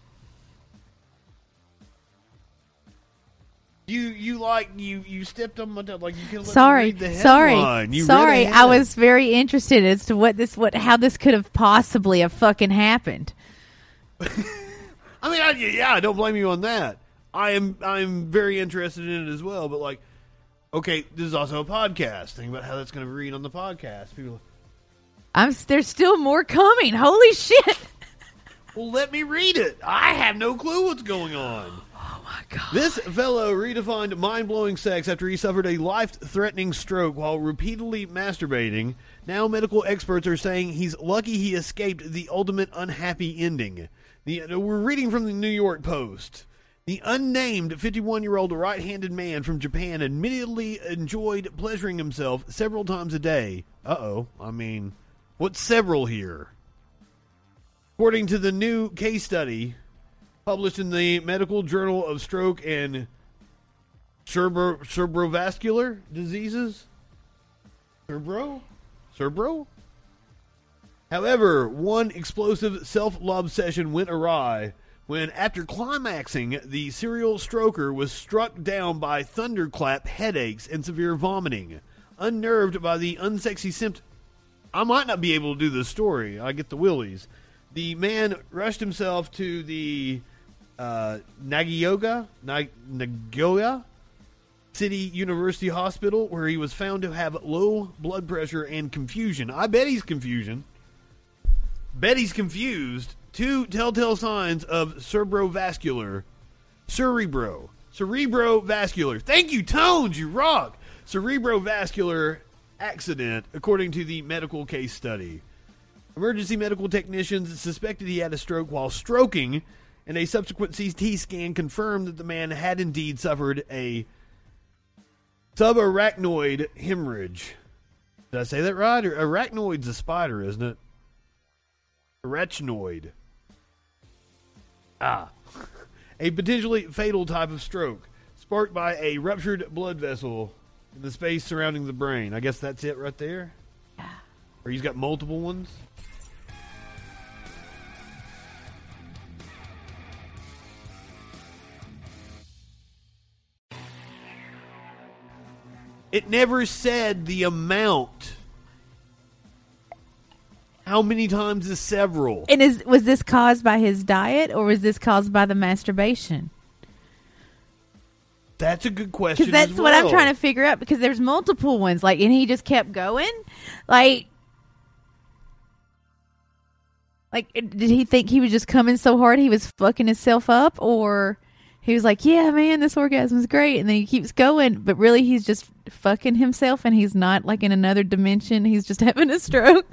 You you like you you stepped on my toe like you could Sorry, read the sorry. You sorry. I was very interested as to what this, what, how this could have possibly have fucking happened. *laughs* I mean, I, yeah, I don't blame you on that. I am I'm very interested in it as well. But like, okay, this is also a podcast. Think about how that's going to read on the podcast. People, I'm. There's still more coming. Holy shit! well, let me read it. I have no clue what's going on. My god. This fellow redefined mind blowing sex after he suffered a life threatening stroke while repeatedly masturbating. Now, medical experts are saying he's lucky he escaped the ultimate unhappy ending. The, we're reading from the New York Post. The unnamed 51 year old right handed man from Japan admittedly enjoyed pleasuring himself several times a day. Uh oh. I mean, what's several here? According to the new case study, published in the Medical Journal of Stroke and cerebro cerebrovascular diseases. Cerebro, cerebro. However, one explosive self-love session went awry when, after climaxing, the serial stroker was struck down by thunderclap headaches and severe vomiting. Unnerved by the unsexy symptoms, I might not be able to do this story. I get the willies. The man rushed himself to the uh, Nagoya City University Hospital, where he was found to have low blood pressure and confusion. I bet he's confusion. Bet he's confused. Two telltale signs of cerebrovascular, cerebro, cerebrovascular. Thank you, Tones. You rock. Cerebrovascular accident, according to the medical case study. Emergency medical technicians suspected he had a stroke while stroking, and a subsequent CT scan confirmed that the man had indeed suffered a subarachnoid hemorrhage. Did I say that right? Or arachnoid's a spider, isn't it? Arachnoid. Ah. *laughs* a potentially fatal type of stroke, sparked by a ruptured blood vessel in the space surrounding the brain. I guess that's it right there? Yeah. Or he's got multiple ones? It never said the amount. How many times is several? And is was this caused by his diet or was this caused by the masturbation? That's a good question. Because that's as what I'm trying to figure out. Because there's multiple ones, like, and he just kept going. Like, like, did he think he was just coming so hard he was fucking himself up, or he was like, "Yeah, man, this orgasm is great," and then he keeps going, but really he's just fucking himself, and he's not like in another dimension. He's just *laughs* having a stroke.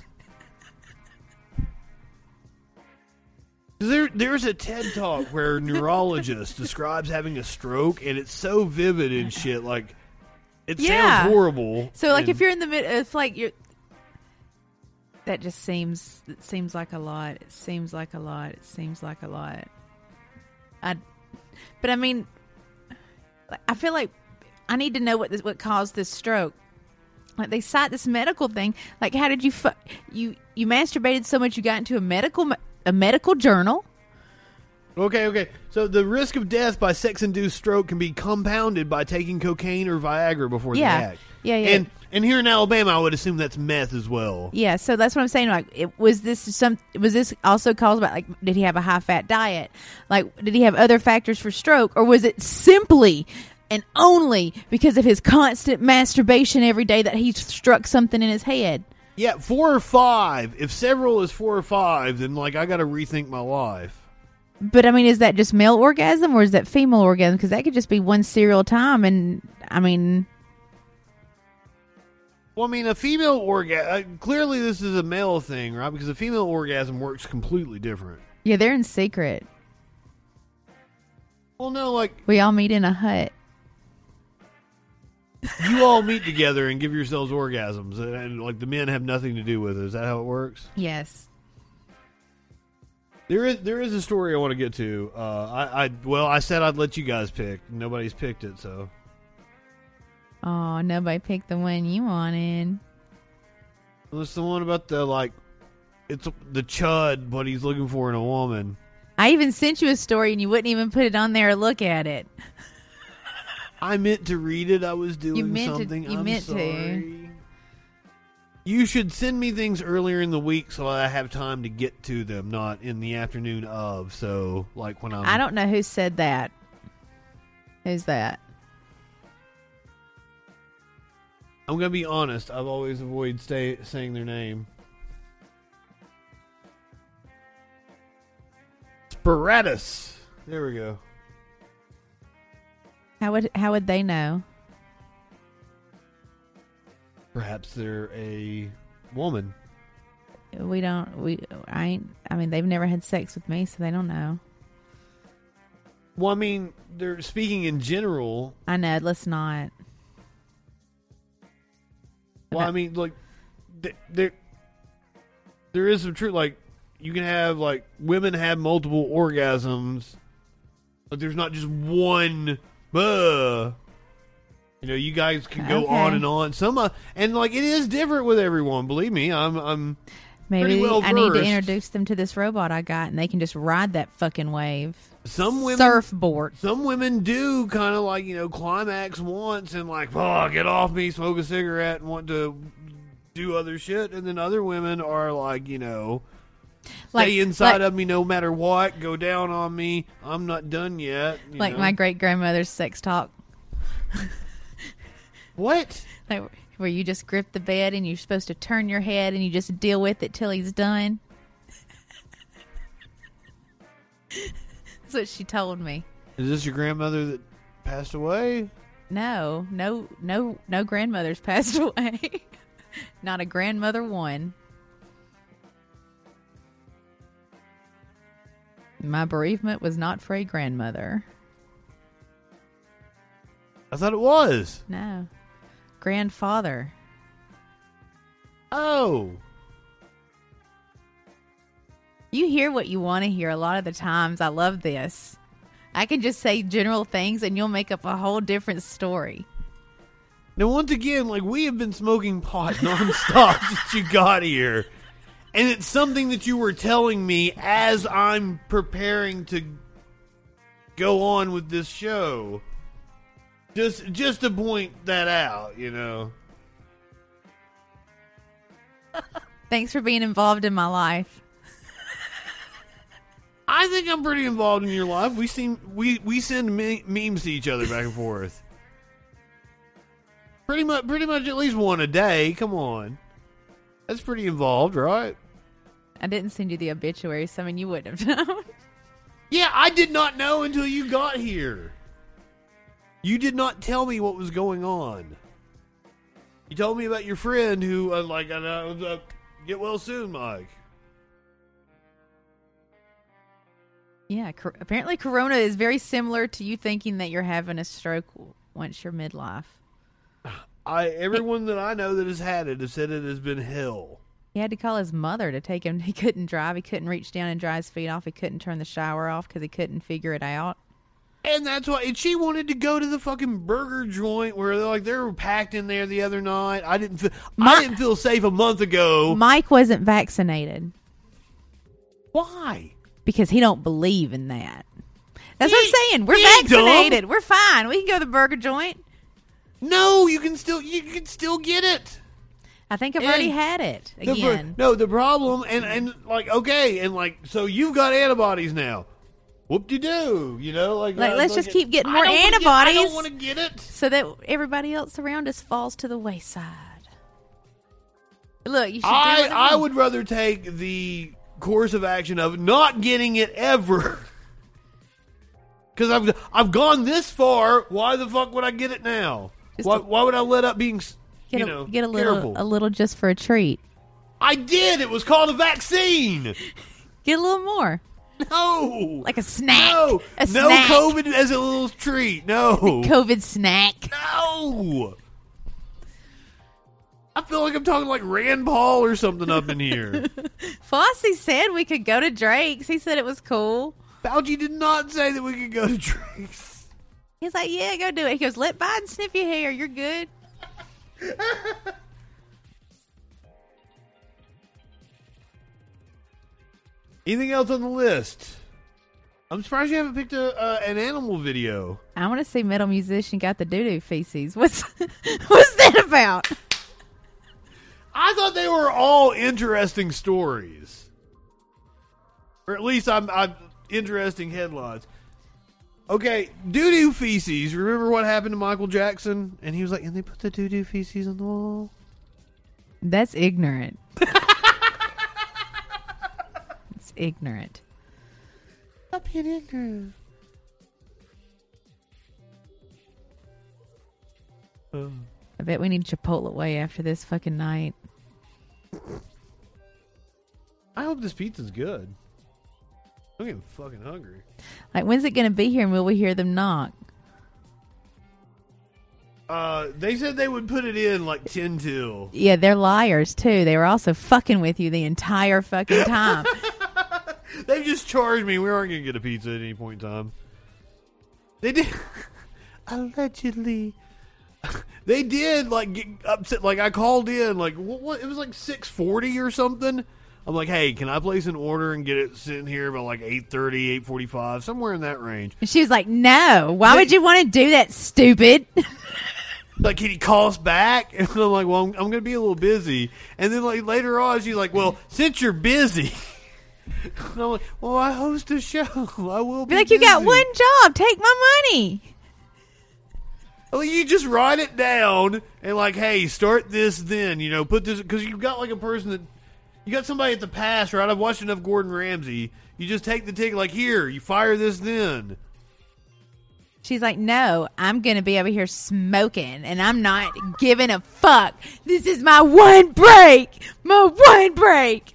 There, there's a TED talk where a neurologist *laughs* describes having a stroke, and it's so vivid and shit. Like, it Yeah. sounds horrible. So, like, and- if you're in the mid, if like you're, that just seems it seems like a lot. It seems like a lot. It seems like a lot. I, but I mean, I feel like I need to know what this, what caused this stroke. Like they cite this medical thing. Like, how did you fu- you you masturbated so much you got into a medical a medical journal? Okay, okay. So the risk of death by sex-induced stroke can be compounded by taking cocaine or Viagra before Yeah. the act. Yeah, yeah. And and here in Alabama, I would assume that's meth as well. Yeah, so that's what I'm saying. Like, it, was this some? Was this also caused by like? Did he have a high fat diet? Like, did he have other factors for stroke, or was it simply and only because of his constant masturbation every day that he struck something in his head? Yeah, four or five. If several is four or five, then like I got to rethink my life. But I mean, is that just male orgasm or is that female orgasm? Because that could just be one serial time, and I mean, Well, I mean, a female orgasm. Uh, clearly, this is a male thing, right? Because a female orgasm works completely different. yeah, they're in secret. Well, no, like We all meet in a hut. you all meet together and give yourselves orgasms, and, and like the men have nothing to do with it. Is that how it works? Yes. There is there is a story I want to get to. Uh, I, I well, I said I'd let you guys pick. Nobody's picked it, so Oh, nobody picked the one you wanted. well, it's the one about the like, it's the chud what he's looking for in a woman. I even sent you a story and you wouldn't even put it on there or look at it. I meant to read it. I was doing meant to- something. you I'm meant to. You should send me things earlier in the week so I have time to get to them, not in the afternoon of. So, like when I'm. I don't know who said that. Who's that? I'm gonna be honest. I've always avoided stay, saying their name. Sparatus. There we go. How would how would they know? Perhaps they're a woman. We don't. We I ain't. I mean, they've never had sex with me, so they don't know. Well, I mean, they're speaking in general. I know. Let's not. Well, I mean, like, there, there is some truth. Like, you can have like women have multiple orgasms, but there's not just one. Uh, You know, you guys can go Okay. on and on. Some uh, and like it is different with everyone. Believe me, I'm I'm Maybe well I need to introduce them to this robot I got, and they can just ride that fucking wave. some women Surfboard. some women do kind of like you know climax once and like oh get off me smoke a cigarette and want to do other shit and then other women are like you know Like stay inside like, of me no matter what go down on me i'm not done yet like know. my great grandmother's sex talk, *laughs* what like, where you just grip the bed and you're supposed to turn your head and you just deal with it till he's done. That's what she told me. is this your grandmother that passed away No, no, no, no grandmother's *laughs* passed away. Not a grandmother one. My bereavement was not for a grandmother. i thought it was No. Grandfather. oh You hear what you want to hear a lot of the times. I love this. I can just say general things and you'll make up a whole different story. now once again like we have been smoking pot *laughs* nonstop since you got here and it's something that you were telling me as i'm preparing to go on with this show just just to point that out you know. Thanks for being involved in my life. i think i'm pretty involved in your life. We seem we we send me- memes to each other back and forth. Pretty much pretty much at least one a day. Come on. That's pretty involved right? I didn't send you the obituary, so I mean, you wouldn't have known. Yeah, I did not know until you got here. You did not tell me what was going on. You told me about your friend who, uh, like, uh, uh, get well soon, Mike. Yeah, cor- apparently Corona is very similar to you thinking that you're having a stroke once you're midlife. I everyone that I know that has had it has said it has been hell. He had to call his mother to take him. *laughs* He couldn't drive. He couldn't reach down and dry his feet off. He couldn't turn the shower off because he couldn't figure it out. And that's why and she wanted to go to the fucking burger joint where they're like they were packed in there the other night. I didn't feel I didn't feel safe a month ago. Mike wasn't vaccinated Why? because he don't believe in that. That's what I'm saying. We're dumb. vaccinated. We're fine. We can go to the burger joint. No, you can still you can still get it. I think I've And already had it The pro- again. no, the problem and and like okay, and like so you've got antibodies now. Whoop de doo, you know, like Like, uh, let's just keep getting more don't get- I antibodies. don't want to get it. so that everybody else around us falls to the wayside. Look, you should I I would rather take the course of action of not getting it ever. *laughs* Because I've I've gone this far. Why the fuck would I get it now? Just Why, a- why would I let up being get you a, know get a little careful? a little just for a treat. I did. It was called a vaccine. *laughs* Get a little more, *laughs* No, like a snack. no, a no snack. COVID as a little treat. No, *laughs* COVID snack. no. I feel like I'm talking like Rand Paul or something up in here. *laughs* Fauci said we could go to Drake's. He said it was cool. Fauci did not say that we could go to Drake's. He's like, yeah, go do it. He goes, let Biden sniff your hair. You're good. Anything else on the list? I'm surprised you haven't picked a uh, an animal video. I want to see metal musician got the doo doo feces. What's *laughs* what's that about? I thought they were all interesting stories, or at least I'm, I'm interesting headlines. Okay, doo doo feces. Remember what happened to Michael Jackson? And he was like, and they put the doo doo feces on the wall. That's ignorant. *laughs* it's ignorant. Stop being ignorant. Oh. I bet we need Chipotle way after this fucking night. I hope this pizza's good. I'm getting fucking hungry. Like, when's it going to be here and will we hear them knock? Uh, they said they would put it in like ten till. Yeah, they're liars too. They were also fucking with you the entire fucking time. *laughs* *laughs* They just charged me. We aren't gonna get a pizza at any point in time. They did. *laughs* Allegedly. *laughs* they did like get upset. Like I called in, like what, what it was like six forty or something. I'm like, hey, can I place an order and get it sitting here by like 8.30, 8.45, somewhere in that range? And she was like, "No, why They- would you want to do that, stupid?" Like, can you call us back? And I'm like, well, I'm, I'm going to be a little busy. And then like later on, she's like, well, since you're busy. And I'm like, well, I host a show. *laughs* I will be, Be like, "You got one job. Take my money." Well, you just write it down and like, hey, start this then. You know, put this because you've got like a person that you got somebody at the pass, right? I've watched enough Gordon Ramsay. You just take the ticket, like here, you fire this then. She's like, "No, I'm gonna be over here smoking, and I'm not giving a fuck. This is my one break, my one break."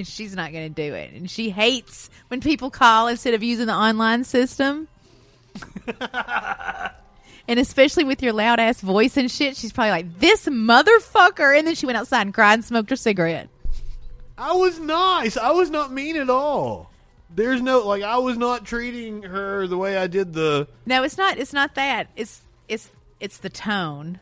And she's not gonna do it, and she hates when people call instead of using the online system. *laughs* and especially with your loud ass voice and shit, she's probably like, "This motherfucker!" And then she went outside and cried and smoked her cigarette. I was nice. I was not mean at all. There's no like I was not treating her the way I did the No, it's not. It's not that. It's it's it's the tone.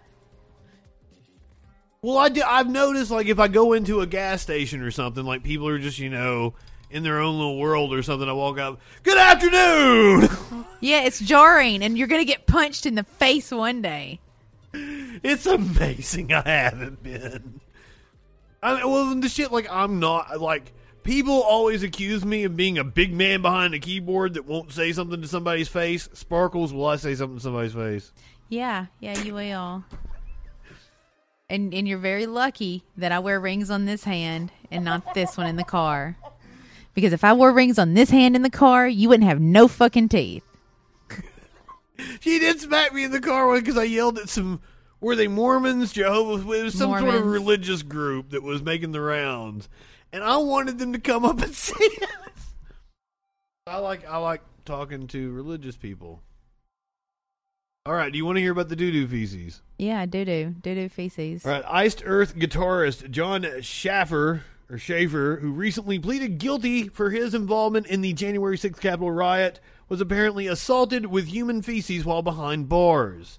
Well, I do, I've noticed like if I go into a gas station or something, like people are just you know in their own little world or something. I walk up, good afternoon. *laughs* Yeah, it's jarring, and you're gonna get punched in the face one day. it's amazing I haven't been. I mean, well, the shit like I'm not like people always accuse me of being a big man behind a keyboard that won't say something to somebody's face. Sparkles, will I say something to somebody's face? Yeah, yeah, you will. And and you're very lucky that I wear rings on this hand and not this one in the car. Because if I wore rings on this hand in the car, you wouldn't have no fucking teeth. She did smack me in the car one because I yelled at some. Were they Mormons, Jehovah's Witnesses, some sort of religious group that was making the rounds, and I wanted them to come up and see us. I like I like talking to religious people. All right, do you want to hear about the doo doo feces? Yeah, doo doo, doo doo feces. All right, Iced Earth guitarist Jon Schaffer or Schaefer, who recently pleaded guilty for his involvement in the January 6th Capitol riot, was apparently assaulted with human feces while behind bars.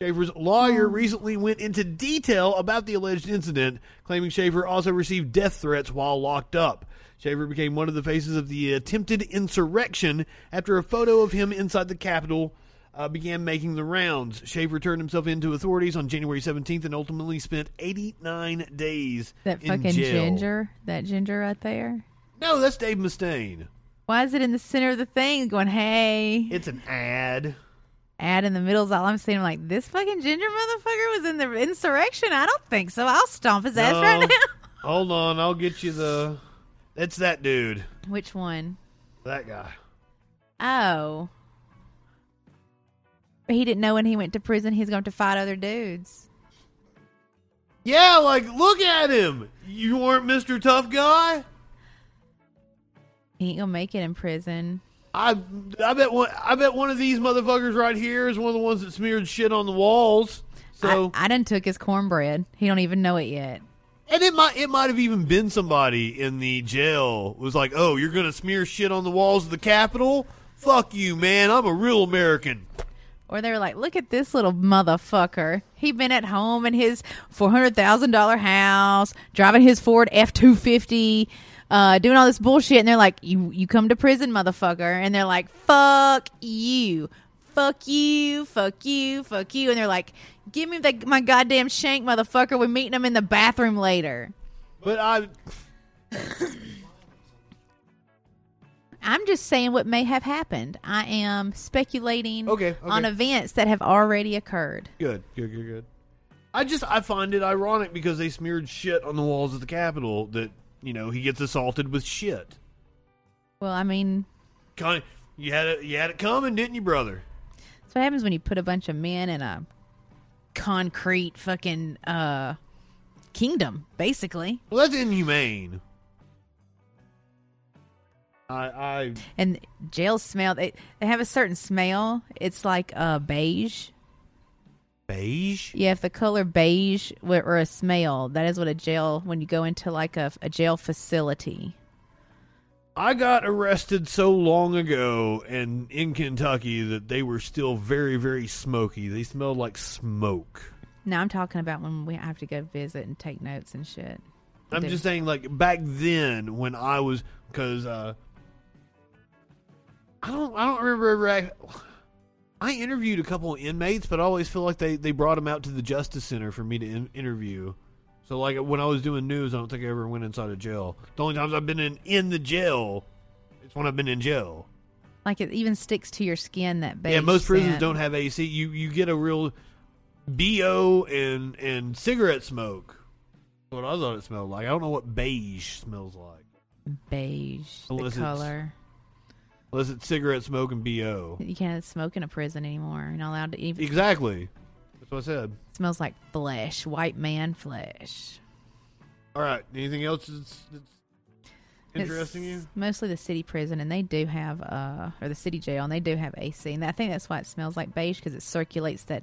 Schaefer's lawyer oh. recently went into detail about the alleged incident, claiming Schaefer also received death threats while locked up. Schaefer became one of the faces of the attempted insurrection after a photo of him inside the Capitol uh, began making the rounds. Schaefer turned himself into authorities on January 17th and ultimately spent 89 days That in fucking jail. ginger, that ginger right there. No, that's Dave Mustaine. Why is it in the center of the thing going, hey? It's an ad. Ad in the middle is all I'm seeing. I'm like, this fucking ginger motherfucker was in the insurrection? I don't think so. I'll stomp his ass right now. *laughs* Hold on, I'll get you the. It's that dude. Which one? That guy. Oh. He didn't know when he went to prison he's going to fight other dudes. Yeah, like, look at him. You weren't Mr. Tough Guy? He ain't gonna make it in prison. I I bet one I bet one of these motherfuckers right here is one of the ones that smeared shit on the walls. So I, I done took his cornbread. He don't even know it yet. and it might it might have even been somebody in the jail was like, "Oh, you're going to smear shit on the walls of the Capitol? Fuck you, man. I'm a real American." Or they were like, look at this little motherfucker. He been at home in his four hundred thousand dollar house, driving his Ford F two fifty, uh, doing all this bullshit, and they're like, You you come to prison, motherfucker and they're like, Fuck you. Fuck you, fuck you, fuck you. And they're like, Give me the, my goddamn shank, motherfucker. We're meeting him in the bathroom later. But I *laughs* I'm just saying what may have happened. I am speculating Okay, okay. on events that have already occurred. Good, good, good, good. I just I find it ironic because they smeared shit on the walls of the Capitol that you know he gets assaulted with shit. Well, I mean, Kind of, you had it, you had it coming, didn't you, brother? That's what happens when you put a bunch of men in a concrete fucking uh kingdom, basically. Well, that's inhumane. I I And jails smell they they have a certain smell. It's like uh beige. beige. Yeah, if the color beige wa- or a smell, that is what a jail when you go into like a, a jail facility. I got arrested so long ago and in Kentucky that they were still very, very smoky. They smelled like smoke. No, I'm talking about when we have to go visit and take notes and shit. I'm just saying, like back then when I was, because uh, I don't, I don't remember ever. act- I interviewed a couple of inmates, but I always feel like they they brought them out to the justice center for me to in, interview. So like when I was doing news, I don't think I ever went inside a jail. The only times I've been in in the jail, it's when I've been in jail. Like it even sticks to your skin. That beige yeah, most prisons scent. don't have AC. You you get a real bo and and cigarette smoke. What I thought it smelled like. I don't know what beige smells like. beige. Unless the color. Unless it's cigarette smoke and bo. You can't smoke in a prison anymore. You're not allowed to even. Exactly. That's what I said. smells like flesh, white man flesh. All right. Anything else that's, that's interesting It's you? Mostly the city prison, and they do have, uh, or the city jail, and they do have AC, and I think that's why it smells like beige because it circulates that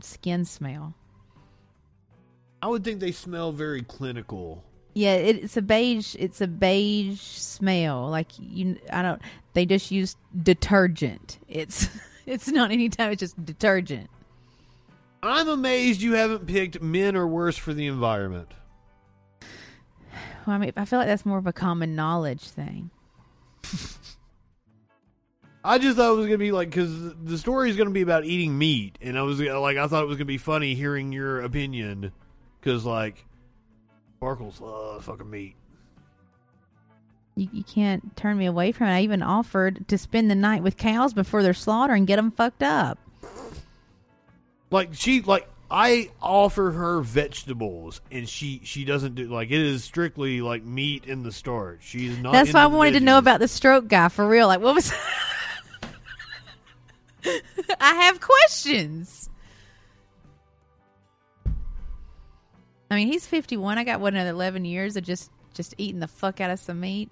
skin smell. I would think they smell very clinical. Yeah, it, it's a beige. It's a beige smell. Like you, I don't. They just use detergent. It's *laughs* it's not any time. It's just detergent. I'm amazed you haven't picked men are worse for the environment. Well, I mean, I feel like that's more of a common knowledge thing. *laughs* I just thought it was gonna be like because the story is gonna be about eating meat, and I was like, I thought it was gonna be funny hearing your opinion because like Sparkles loves fucking meat. You, you can't turn me away from it. I even offered to spend the night with cows before they're slaughtered and get them fucked up. Like she like I offer her vegetables, and she she doesn't do like it is strictly like meat in the start. She's not. That's why I wanted to know about the stroke guy for real. Like, what was? *laughs* I have questions. I mean, he's fifty-one. I got what another eleven years of just just eating the fuck out of some meat.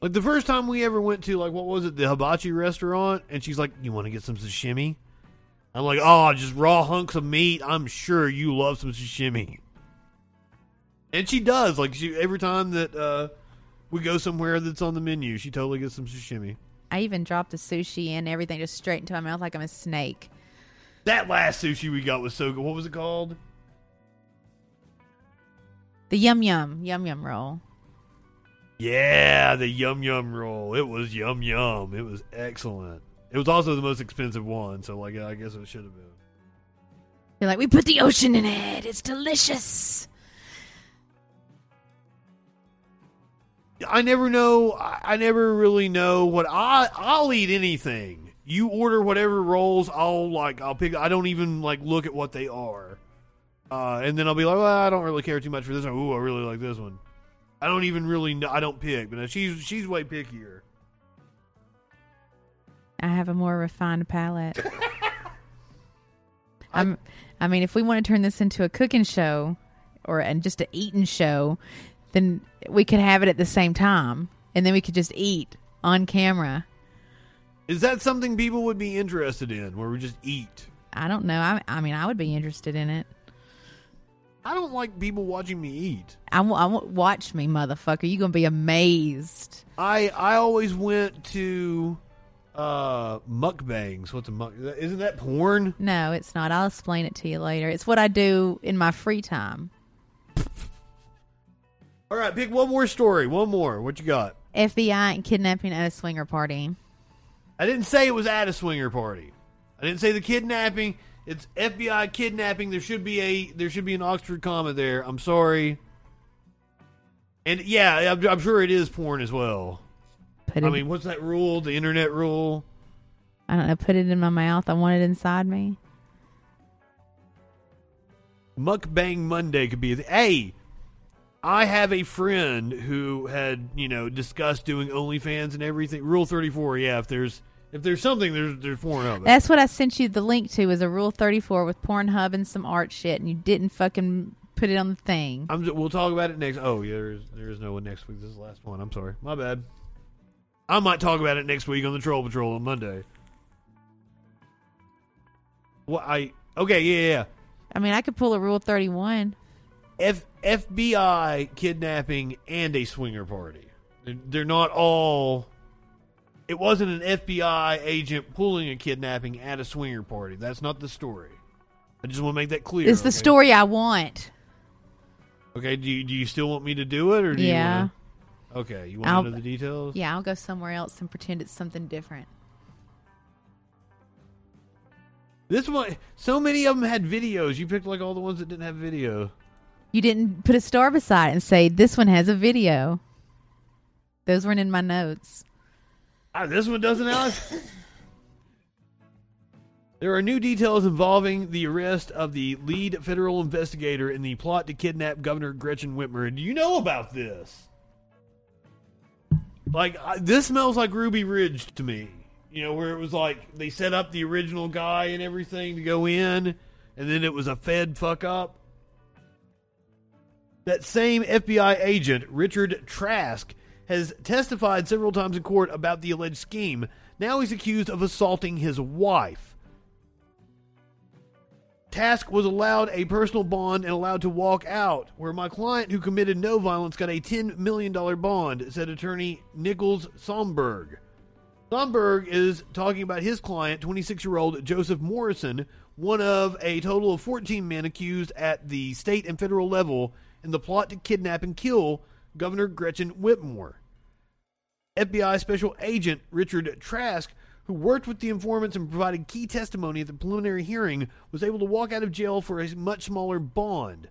Like the first time we ever went to like what was it, the hibachi restaurant, and she's like, "You want to get some sashimi?" I'm like, "Oh, just raw hunks of meat. I'm sure you love some sashimi." And she does. Like she every time that uh, we go somewhere that's on the menu, she totally gets some sashimi. I even dropped the sushi and everything just straight into my mouth like I'm a snake. That last sushi we got was so good. What was it called? The yum yum yum yum roll. Yeah, the yum yum roll. It was yum yum. It was excellent. It was also the most expensive one, so like I guess it should have been. You're like, we put the ocean in it. It's delicious. I never know. I I never really know what I. I'll eat anything. You order whatever rolls. I'll like. I'll pick. I don't even like look at what they are. Uh, and then I'll be like, well, I don't really care too much for this one. Ooh, I really like this one. I don't even really know. I don't pick, but she's she's way pickier. I have a more refined palate. *laughs* I'm. I mean, if we want to turn this into a cooking show, or and just a eating show, then we could have it at the same time, and then we could just eat on camera. Is that something people would be interested in, where we just eat? I don't know. I, I mean, I would be interested in it. I don't like people watching me eat. I want. I want watch me, motherfucker. You're gonna be amazed. I I always went to uh mukbangs. What's a muk? Isn't that porn? No, it's not. I'll explain it to you later. It's what I do in my free time. All right, pick one more story. One more. What you got? FBI and kidnapping at a swinger party. I didn't say it was at a swinger party. I didn't say the kidnapping. It's FBI kidnapping. There should be a there should be an Oxford comma there. I'm sorry. And yeah, I'm, I'm sure it is porn as well. Put it. I mean, what's that rule? The internet rule? I don't know. Put it in my mouth. I want it inside me. Mukbang Monday could be. A hey, I have a friend who had you know discussed doing OnlyFans and everything. Rule thirty four. Yeah, if there's if there's something, there's there's porn of it. That's what I sent you the link to. Was a Rule Thirty Four with Pornhub and some art shit, and you didn't fucking put it on the thing. I'm. We'll talk about it next. Oh yeah, there is there is no one next week. This is the last one. I'm sorry. My bad. I might talk about it next week on the Troll Patrol on Monday. What I okay yeah yeah. yeah. I mean, I could pull a Rule Thirty One. F- FBI kidnapping and a swinger party. They're, not all. It wasn't an FBI agent pulling a kidnapping at a swinger party. That's not the story. I just want to make that clear. It's the okay? story I want. Okay, do you, do you still want me to do it, or do Yeah. you want to? Okay, you want I'll- to know the details? Yeah, I'll go somewhere else and pretend it's something different. This one, so many of them had videos. You picked like all the ones that didn't have video. You didn't put a star beside it and say this one has a video. Those weren't in my notes. Ah, this one doesn't, Alex. there are new details involving the arrest of the lead federal investigator in the plot to kidnap Governor Gretchen Whitmer. Do you know about this? Like, this smells like Ruby Ridge to me. You know, where it was like they set up the original guy and everything to go in, and then it was a Fed fuck up. That same FBI agent, Richard Trask, has testified several times in court about the alleged scheme. Now he's accused of assaulting his wife. Trask was allowed a personal bond and allowed to walk out, where my client, who committed no violence, got a $10 million bond, said attorney Nicholas Somberg. Somberg is talking about his client, 26 year old Joseph Morrison, one of a total of 14 men accused at the state and federal level in the plot to kidnap and kill Governor Gretchen Whitmer. FBI Special Agent Richard Trask, who worked with the informants and provided key testimony at the preliminary hearing, was able to walk out of jail for a much smaller bond.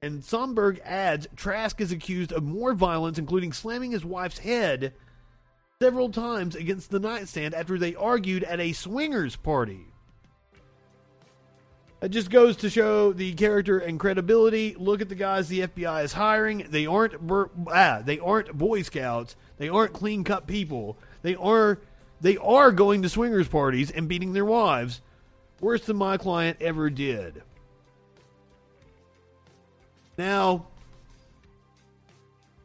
And Somberg adds Trask is accused of more violence, including slamming his wife's head several times against the nightstand after they argued at a swingers party. It just goes to show the character and credibility. Look at the guys the FBI is hiring. They aren't ah, they aren't Boy Scouts. They aren't clean cut people. They are they are going to swingers parties and beating their wives. Worse than my client ever did. Now,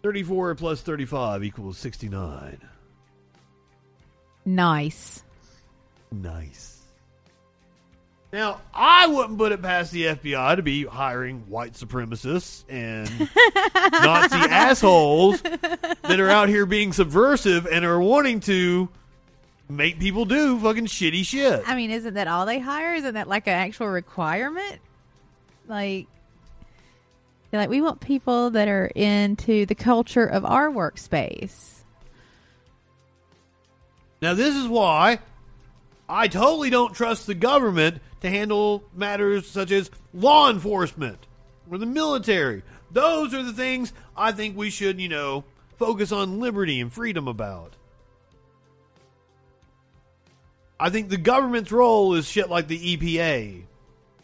34 plus 35 equals 69. Nice. Nice. Now, I wouldn't put it past the FBI to be hiring white supremacists and *laughs* Nazi assholes that are out here being subversive and are wanting to make people do fucking shitty shit. I mean, isn't that all they hire? Isn't that like an actual requirement? Like, they're like, we want people that are into the culture of our workspace. Now, this is why I totally don't trust the government to handle matters such as law enforcement or the military. Those are the things I think we should, you know, focus on liberty and freedom about. I think the government's role is shit like the EPA.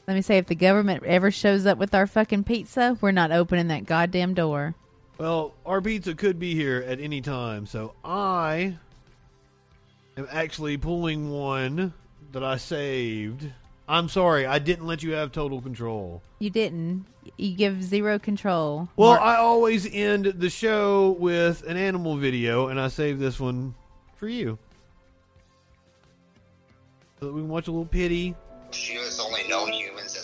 Let me say, if the government ever shows up with our fucking pizza, we're not opening that goddamn door. Well, our pizza could be here at any time, so I am actually pulling one that I saved. I'm sorry, I didn't let you have total control. You didn't. You give zero control. Well, Mark- I always end the show with an animal video, and I saved this one for you. So that we can watch a little pity. She has only known humans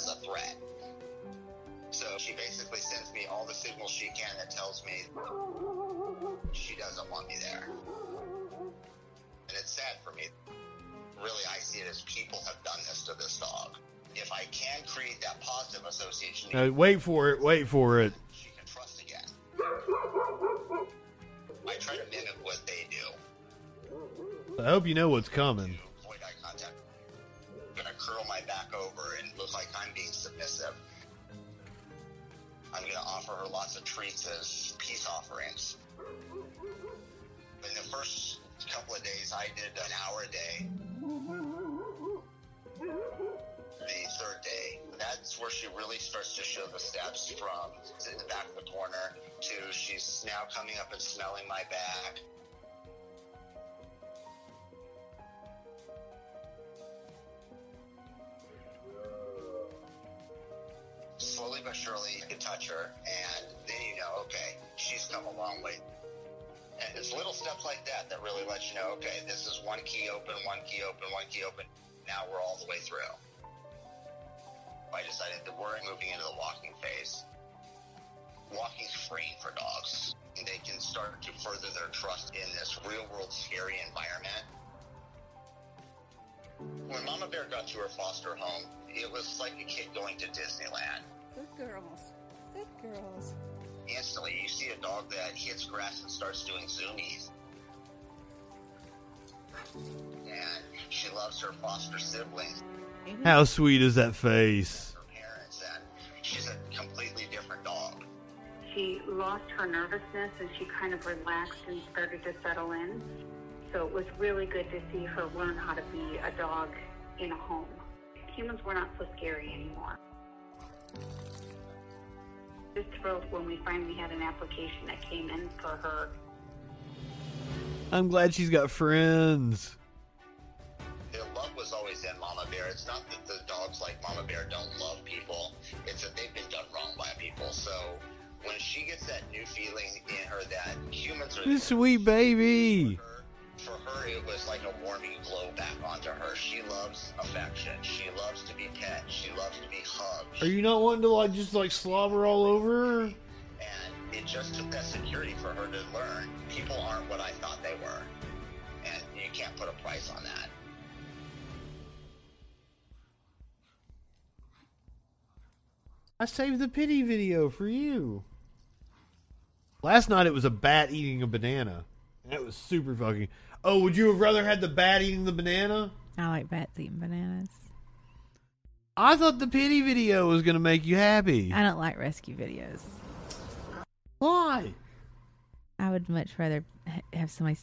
to this dog. If I can create that positive association, Uh, wait for it, wait for it. she can trust again. I try to mimic what they do. I hope you know what's coming. avoid eye contact. I'm gonna curl my back over and look like I'm being submissive. I'm gonna offer her lots of treats as peace offerings. In the first couple of days, I did an hour a day. The third day, that's where she really starts to show the steps from in the back of the corner to she's now coming up and smelling my back. slowly but surely you can touch her and then you know okay she's come a long way. And it's little steps like that that really let you know okay this is one key open one key open one key open now we're all the way through i decided that we're moving into the walking phase walking free for dogs. They can start to further their trust in this real world scary environment. When Mama Bear got to her foster home, it was like a kid going to Disneyland. Good girls. Good girls. Instantly, you see a dog that hits grass and starts doing zoomies. And she loves her foster siblings, How sweet is that face? her parents, and she's a completely different dog. she lost her nervousness and she kind of relaxed and started to settle in. So it was really good to see her learn how to be a dog in a home. Humans were not so scary anymore. Just thrilled when we finally had an application that came in for her. I'm glad she's got friends. The love was always in Mama Bear. It's not that the dogs like Mama Bear don't love people. It's that they've been done wrong by people. So when she gets that new feeling in her that humans are This sweet baby. her, for her it was like a warming glow back onto her. She loves affection. She loves to be pet. She loves to be hugged. Are you not wanting to like just like slobber all over her? And it just took that security for her to learn people aren't what I thought they were. And you can't put a price on that. I saved the pity video for you. Last night it was a bat eating a banana. That was super fucking. Oh, would you have rather had the bat eating the banana? I like bats eating bananas. I thought the pity video was gonna make you happy. I don't like rescue videos. Why? I would much rather ha- have somebody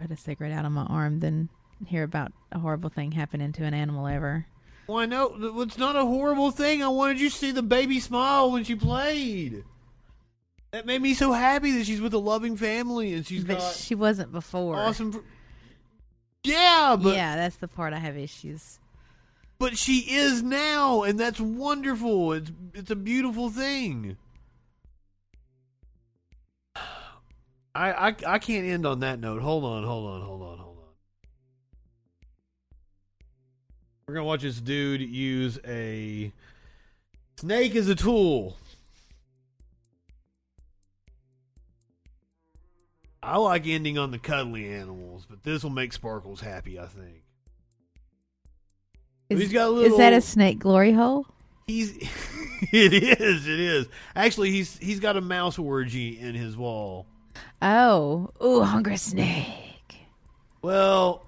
put a cigarette out on my arm than hear about a horrible thing happening to an animal ever. Why no? It's not a horrible thing. I wanted you to see the baby smile when she played. That made me so happy that she's with a loving family and she's but got she wasn't before. awesome. fr- Yeah, but yeah, that's the part I have issues. but she is now, and that's wonderful. It's it's a beautiful thing. *sighs* I I I can't end on that note. Hold on, hold on, hold on, hold on. We're gonna watch this dude use a snake as a tool. I like ending on the cuddly animals, but this will make Sparkles happy. I think. Is, He's got a is that a snake glory hole? He's *laughs* it is, it is. Actually he's he's got a mouse orgy in his wall. Oh, ooh, hungry snake. Well,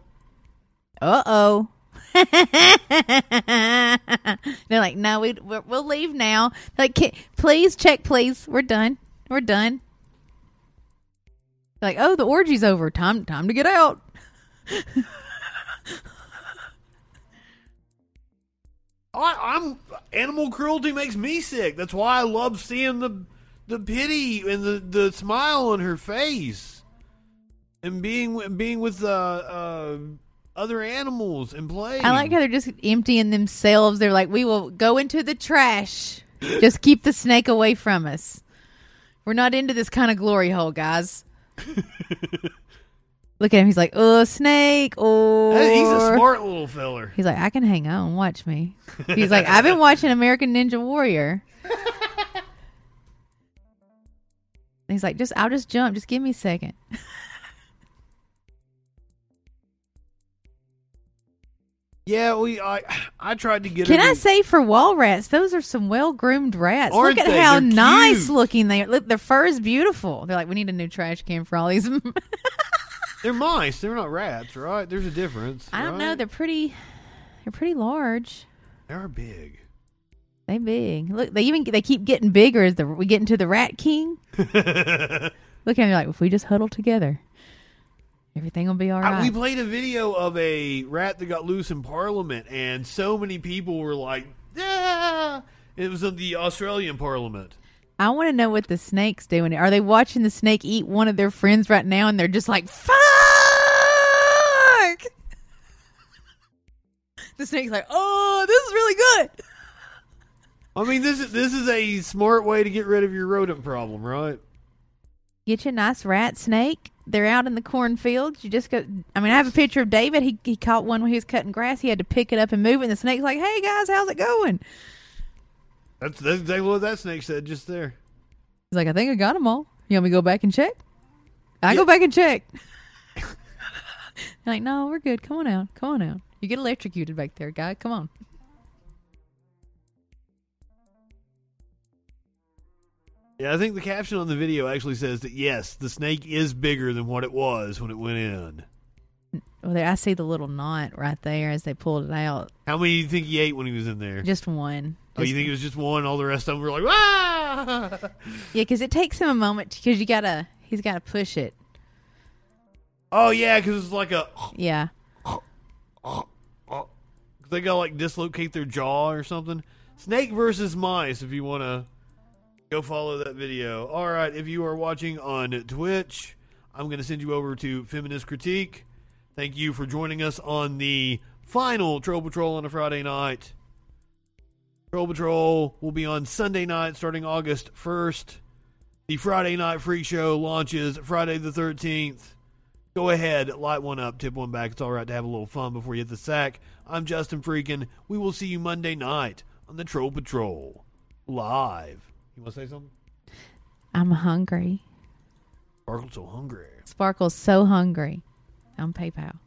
Uh oh. *laughs* They're like, no, we we'll leave now. Like, "Ki- please check, please. We're done. We're done. They're like, oh, the orgy's over. Time, time to get out. I, I'm animal cruelty makes me sick. That's why I love seeing the the pity and the, the smile on her face, and being being with uh, uh, other animals and playing. I like how they're just emptying themselves. They're like, we will go into the trash. just keep the snake away from us. We're not into this kind of glory hole, guys. *laughs* Look at him. He's like, oh, snake. Oh, he's a smart little feller. He's like, I can hang on, watch me. He's like, I've been watching American Ninja Warrior. *laughs* He's like, just I'll just jump. Just give me a second. *laughs* Yeah, we I I tried to get. Them. Can I say for wall rats, those are some well groomed rats. Look at they? how They're nice cute. looking they are. Look, their fur is beautiful. They're like, we need a new trash can for all these. *laughs* They're mice. They're not rats, right? There's a difference. I don't know. They're pretty. They're pretty large. they're big. They big. Look, they even they keep getting bigger as the we get into the Rat King. *laughs* Look at me like if we just huddle together, everything will be all right. I- we played a video of a rat that got loose in Parliament, and so many people were like, "Yeah!" It was in the Australian Parliament. I want to know what the snake's doing. Are they watching the snake eat one of their friends right now, and they're just like, "Fuck!" *laughs* The snake's like, "Oh, this is really good." I mean, this is this is a smart way to get rid of your rodent problem, right? Get you a nice rat snake. They're out in the cornfields. You just go. I mean, I have a picture of David. He he caught one when he was cutting grass. He had to pick it up and move it. And the snake's like, "Hey guys, how's it going?" That's, that's exactly what that snake said just there. He's like, I think I got them all. You want me to go back and check? I go back and check. *laughs* like, no, we're good. Come on out. Come on out. You get electrocuted back there, guy. Come on. Yeah, I think the caption on the video actually says that yes, the snake is bigger than what it was when it went in. Well, there, I see the little knot right there as they pulled it out. How many do you think he ate when he was in there? Just one. oh, you think it was just one? All the rest of them were like, ah! *laughs* Yeah, because it takes him a moment because you gotta. He's got to push it. Oh yeah, because it's like a. Yeah. They gotta like dislocate their jaw or something. Snake versus mice. If you want to go follow that video. All right, if you are watching on Twitch, I'm going to send you over to Feminist Critique. Thank you for joining us on the final Troll Patrol on a Friday night. Troll Patrol will be on Sunday night starting August 1st. The Friday Night Freak Show launches Friday the 13th. Go ahead, light one up, tip one back. It's all right to have a little fun before you hit the sack. I'm Justin Freakin. We will see you Monday night on the Troll Patrol live. You want to say something? I'm hungry. Sparkle's so hungry. Sparkle's so hungry on PayPal.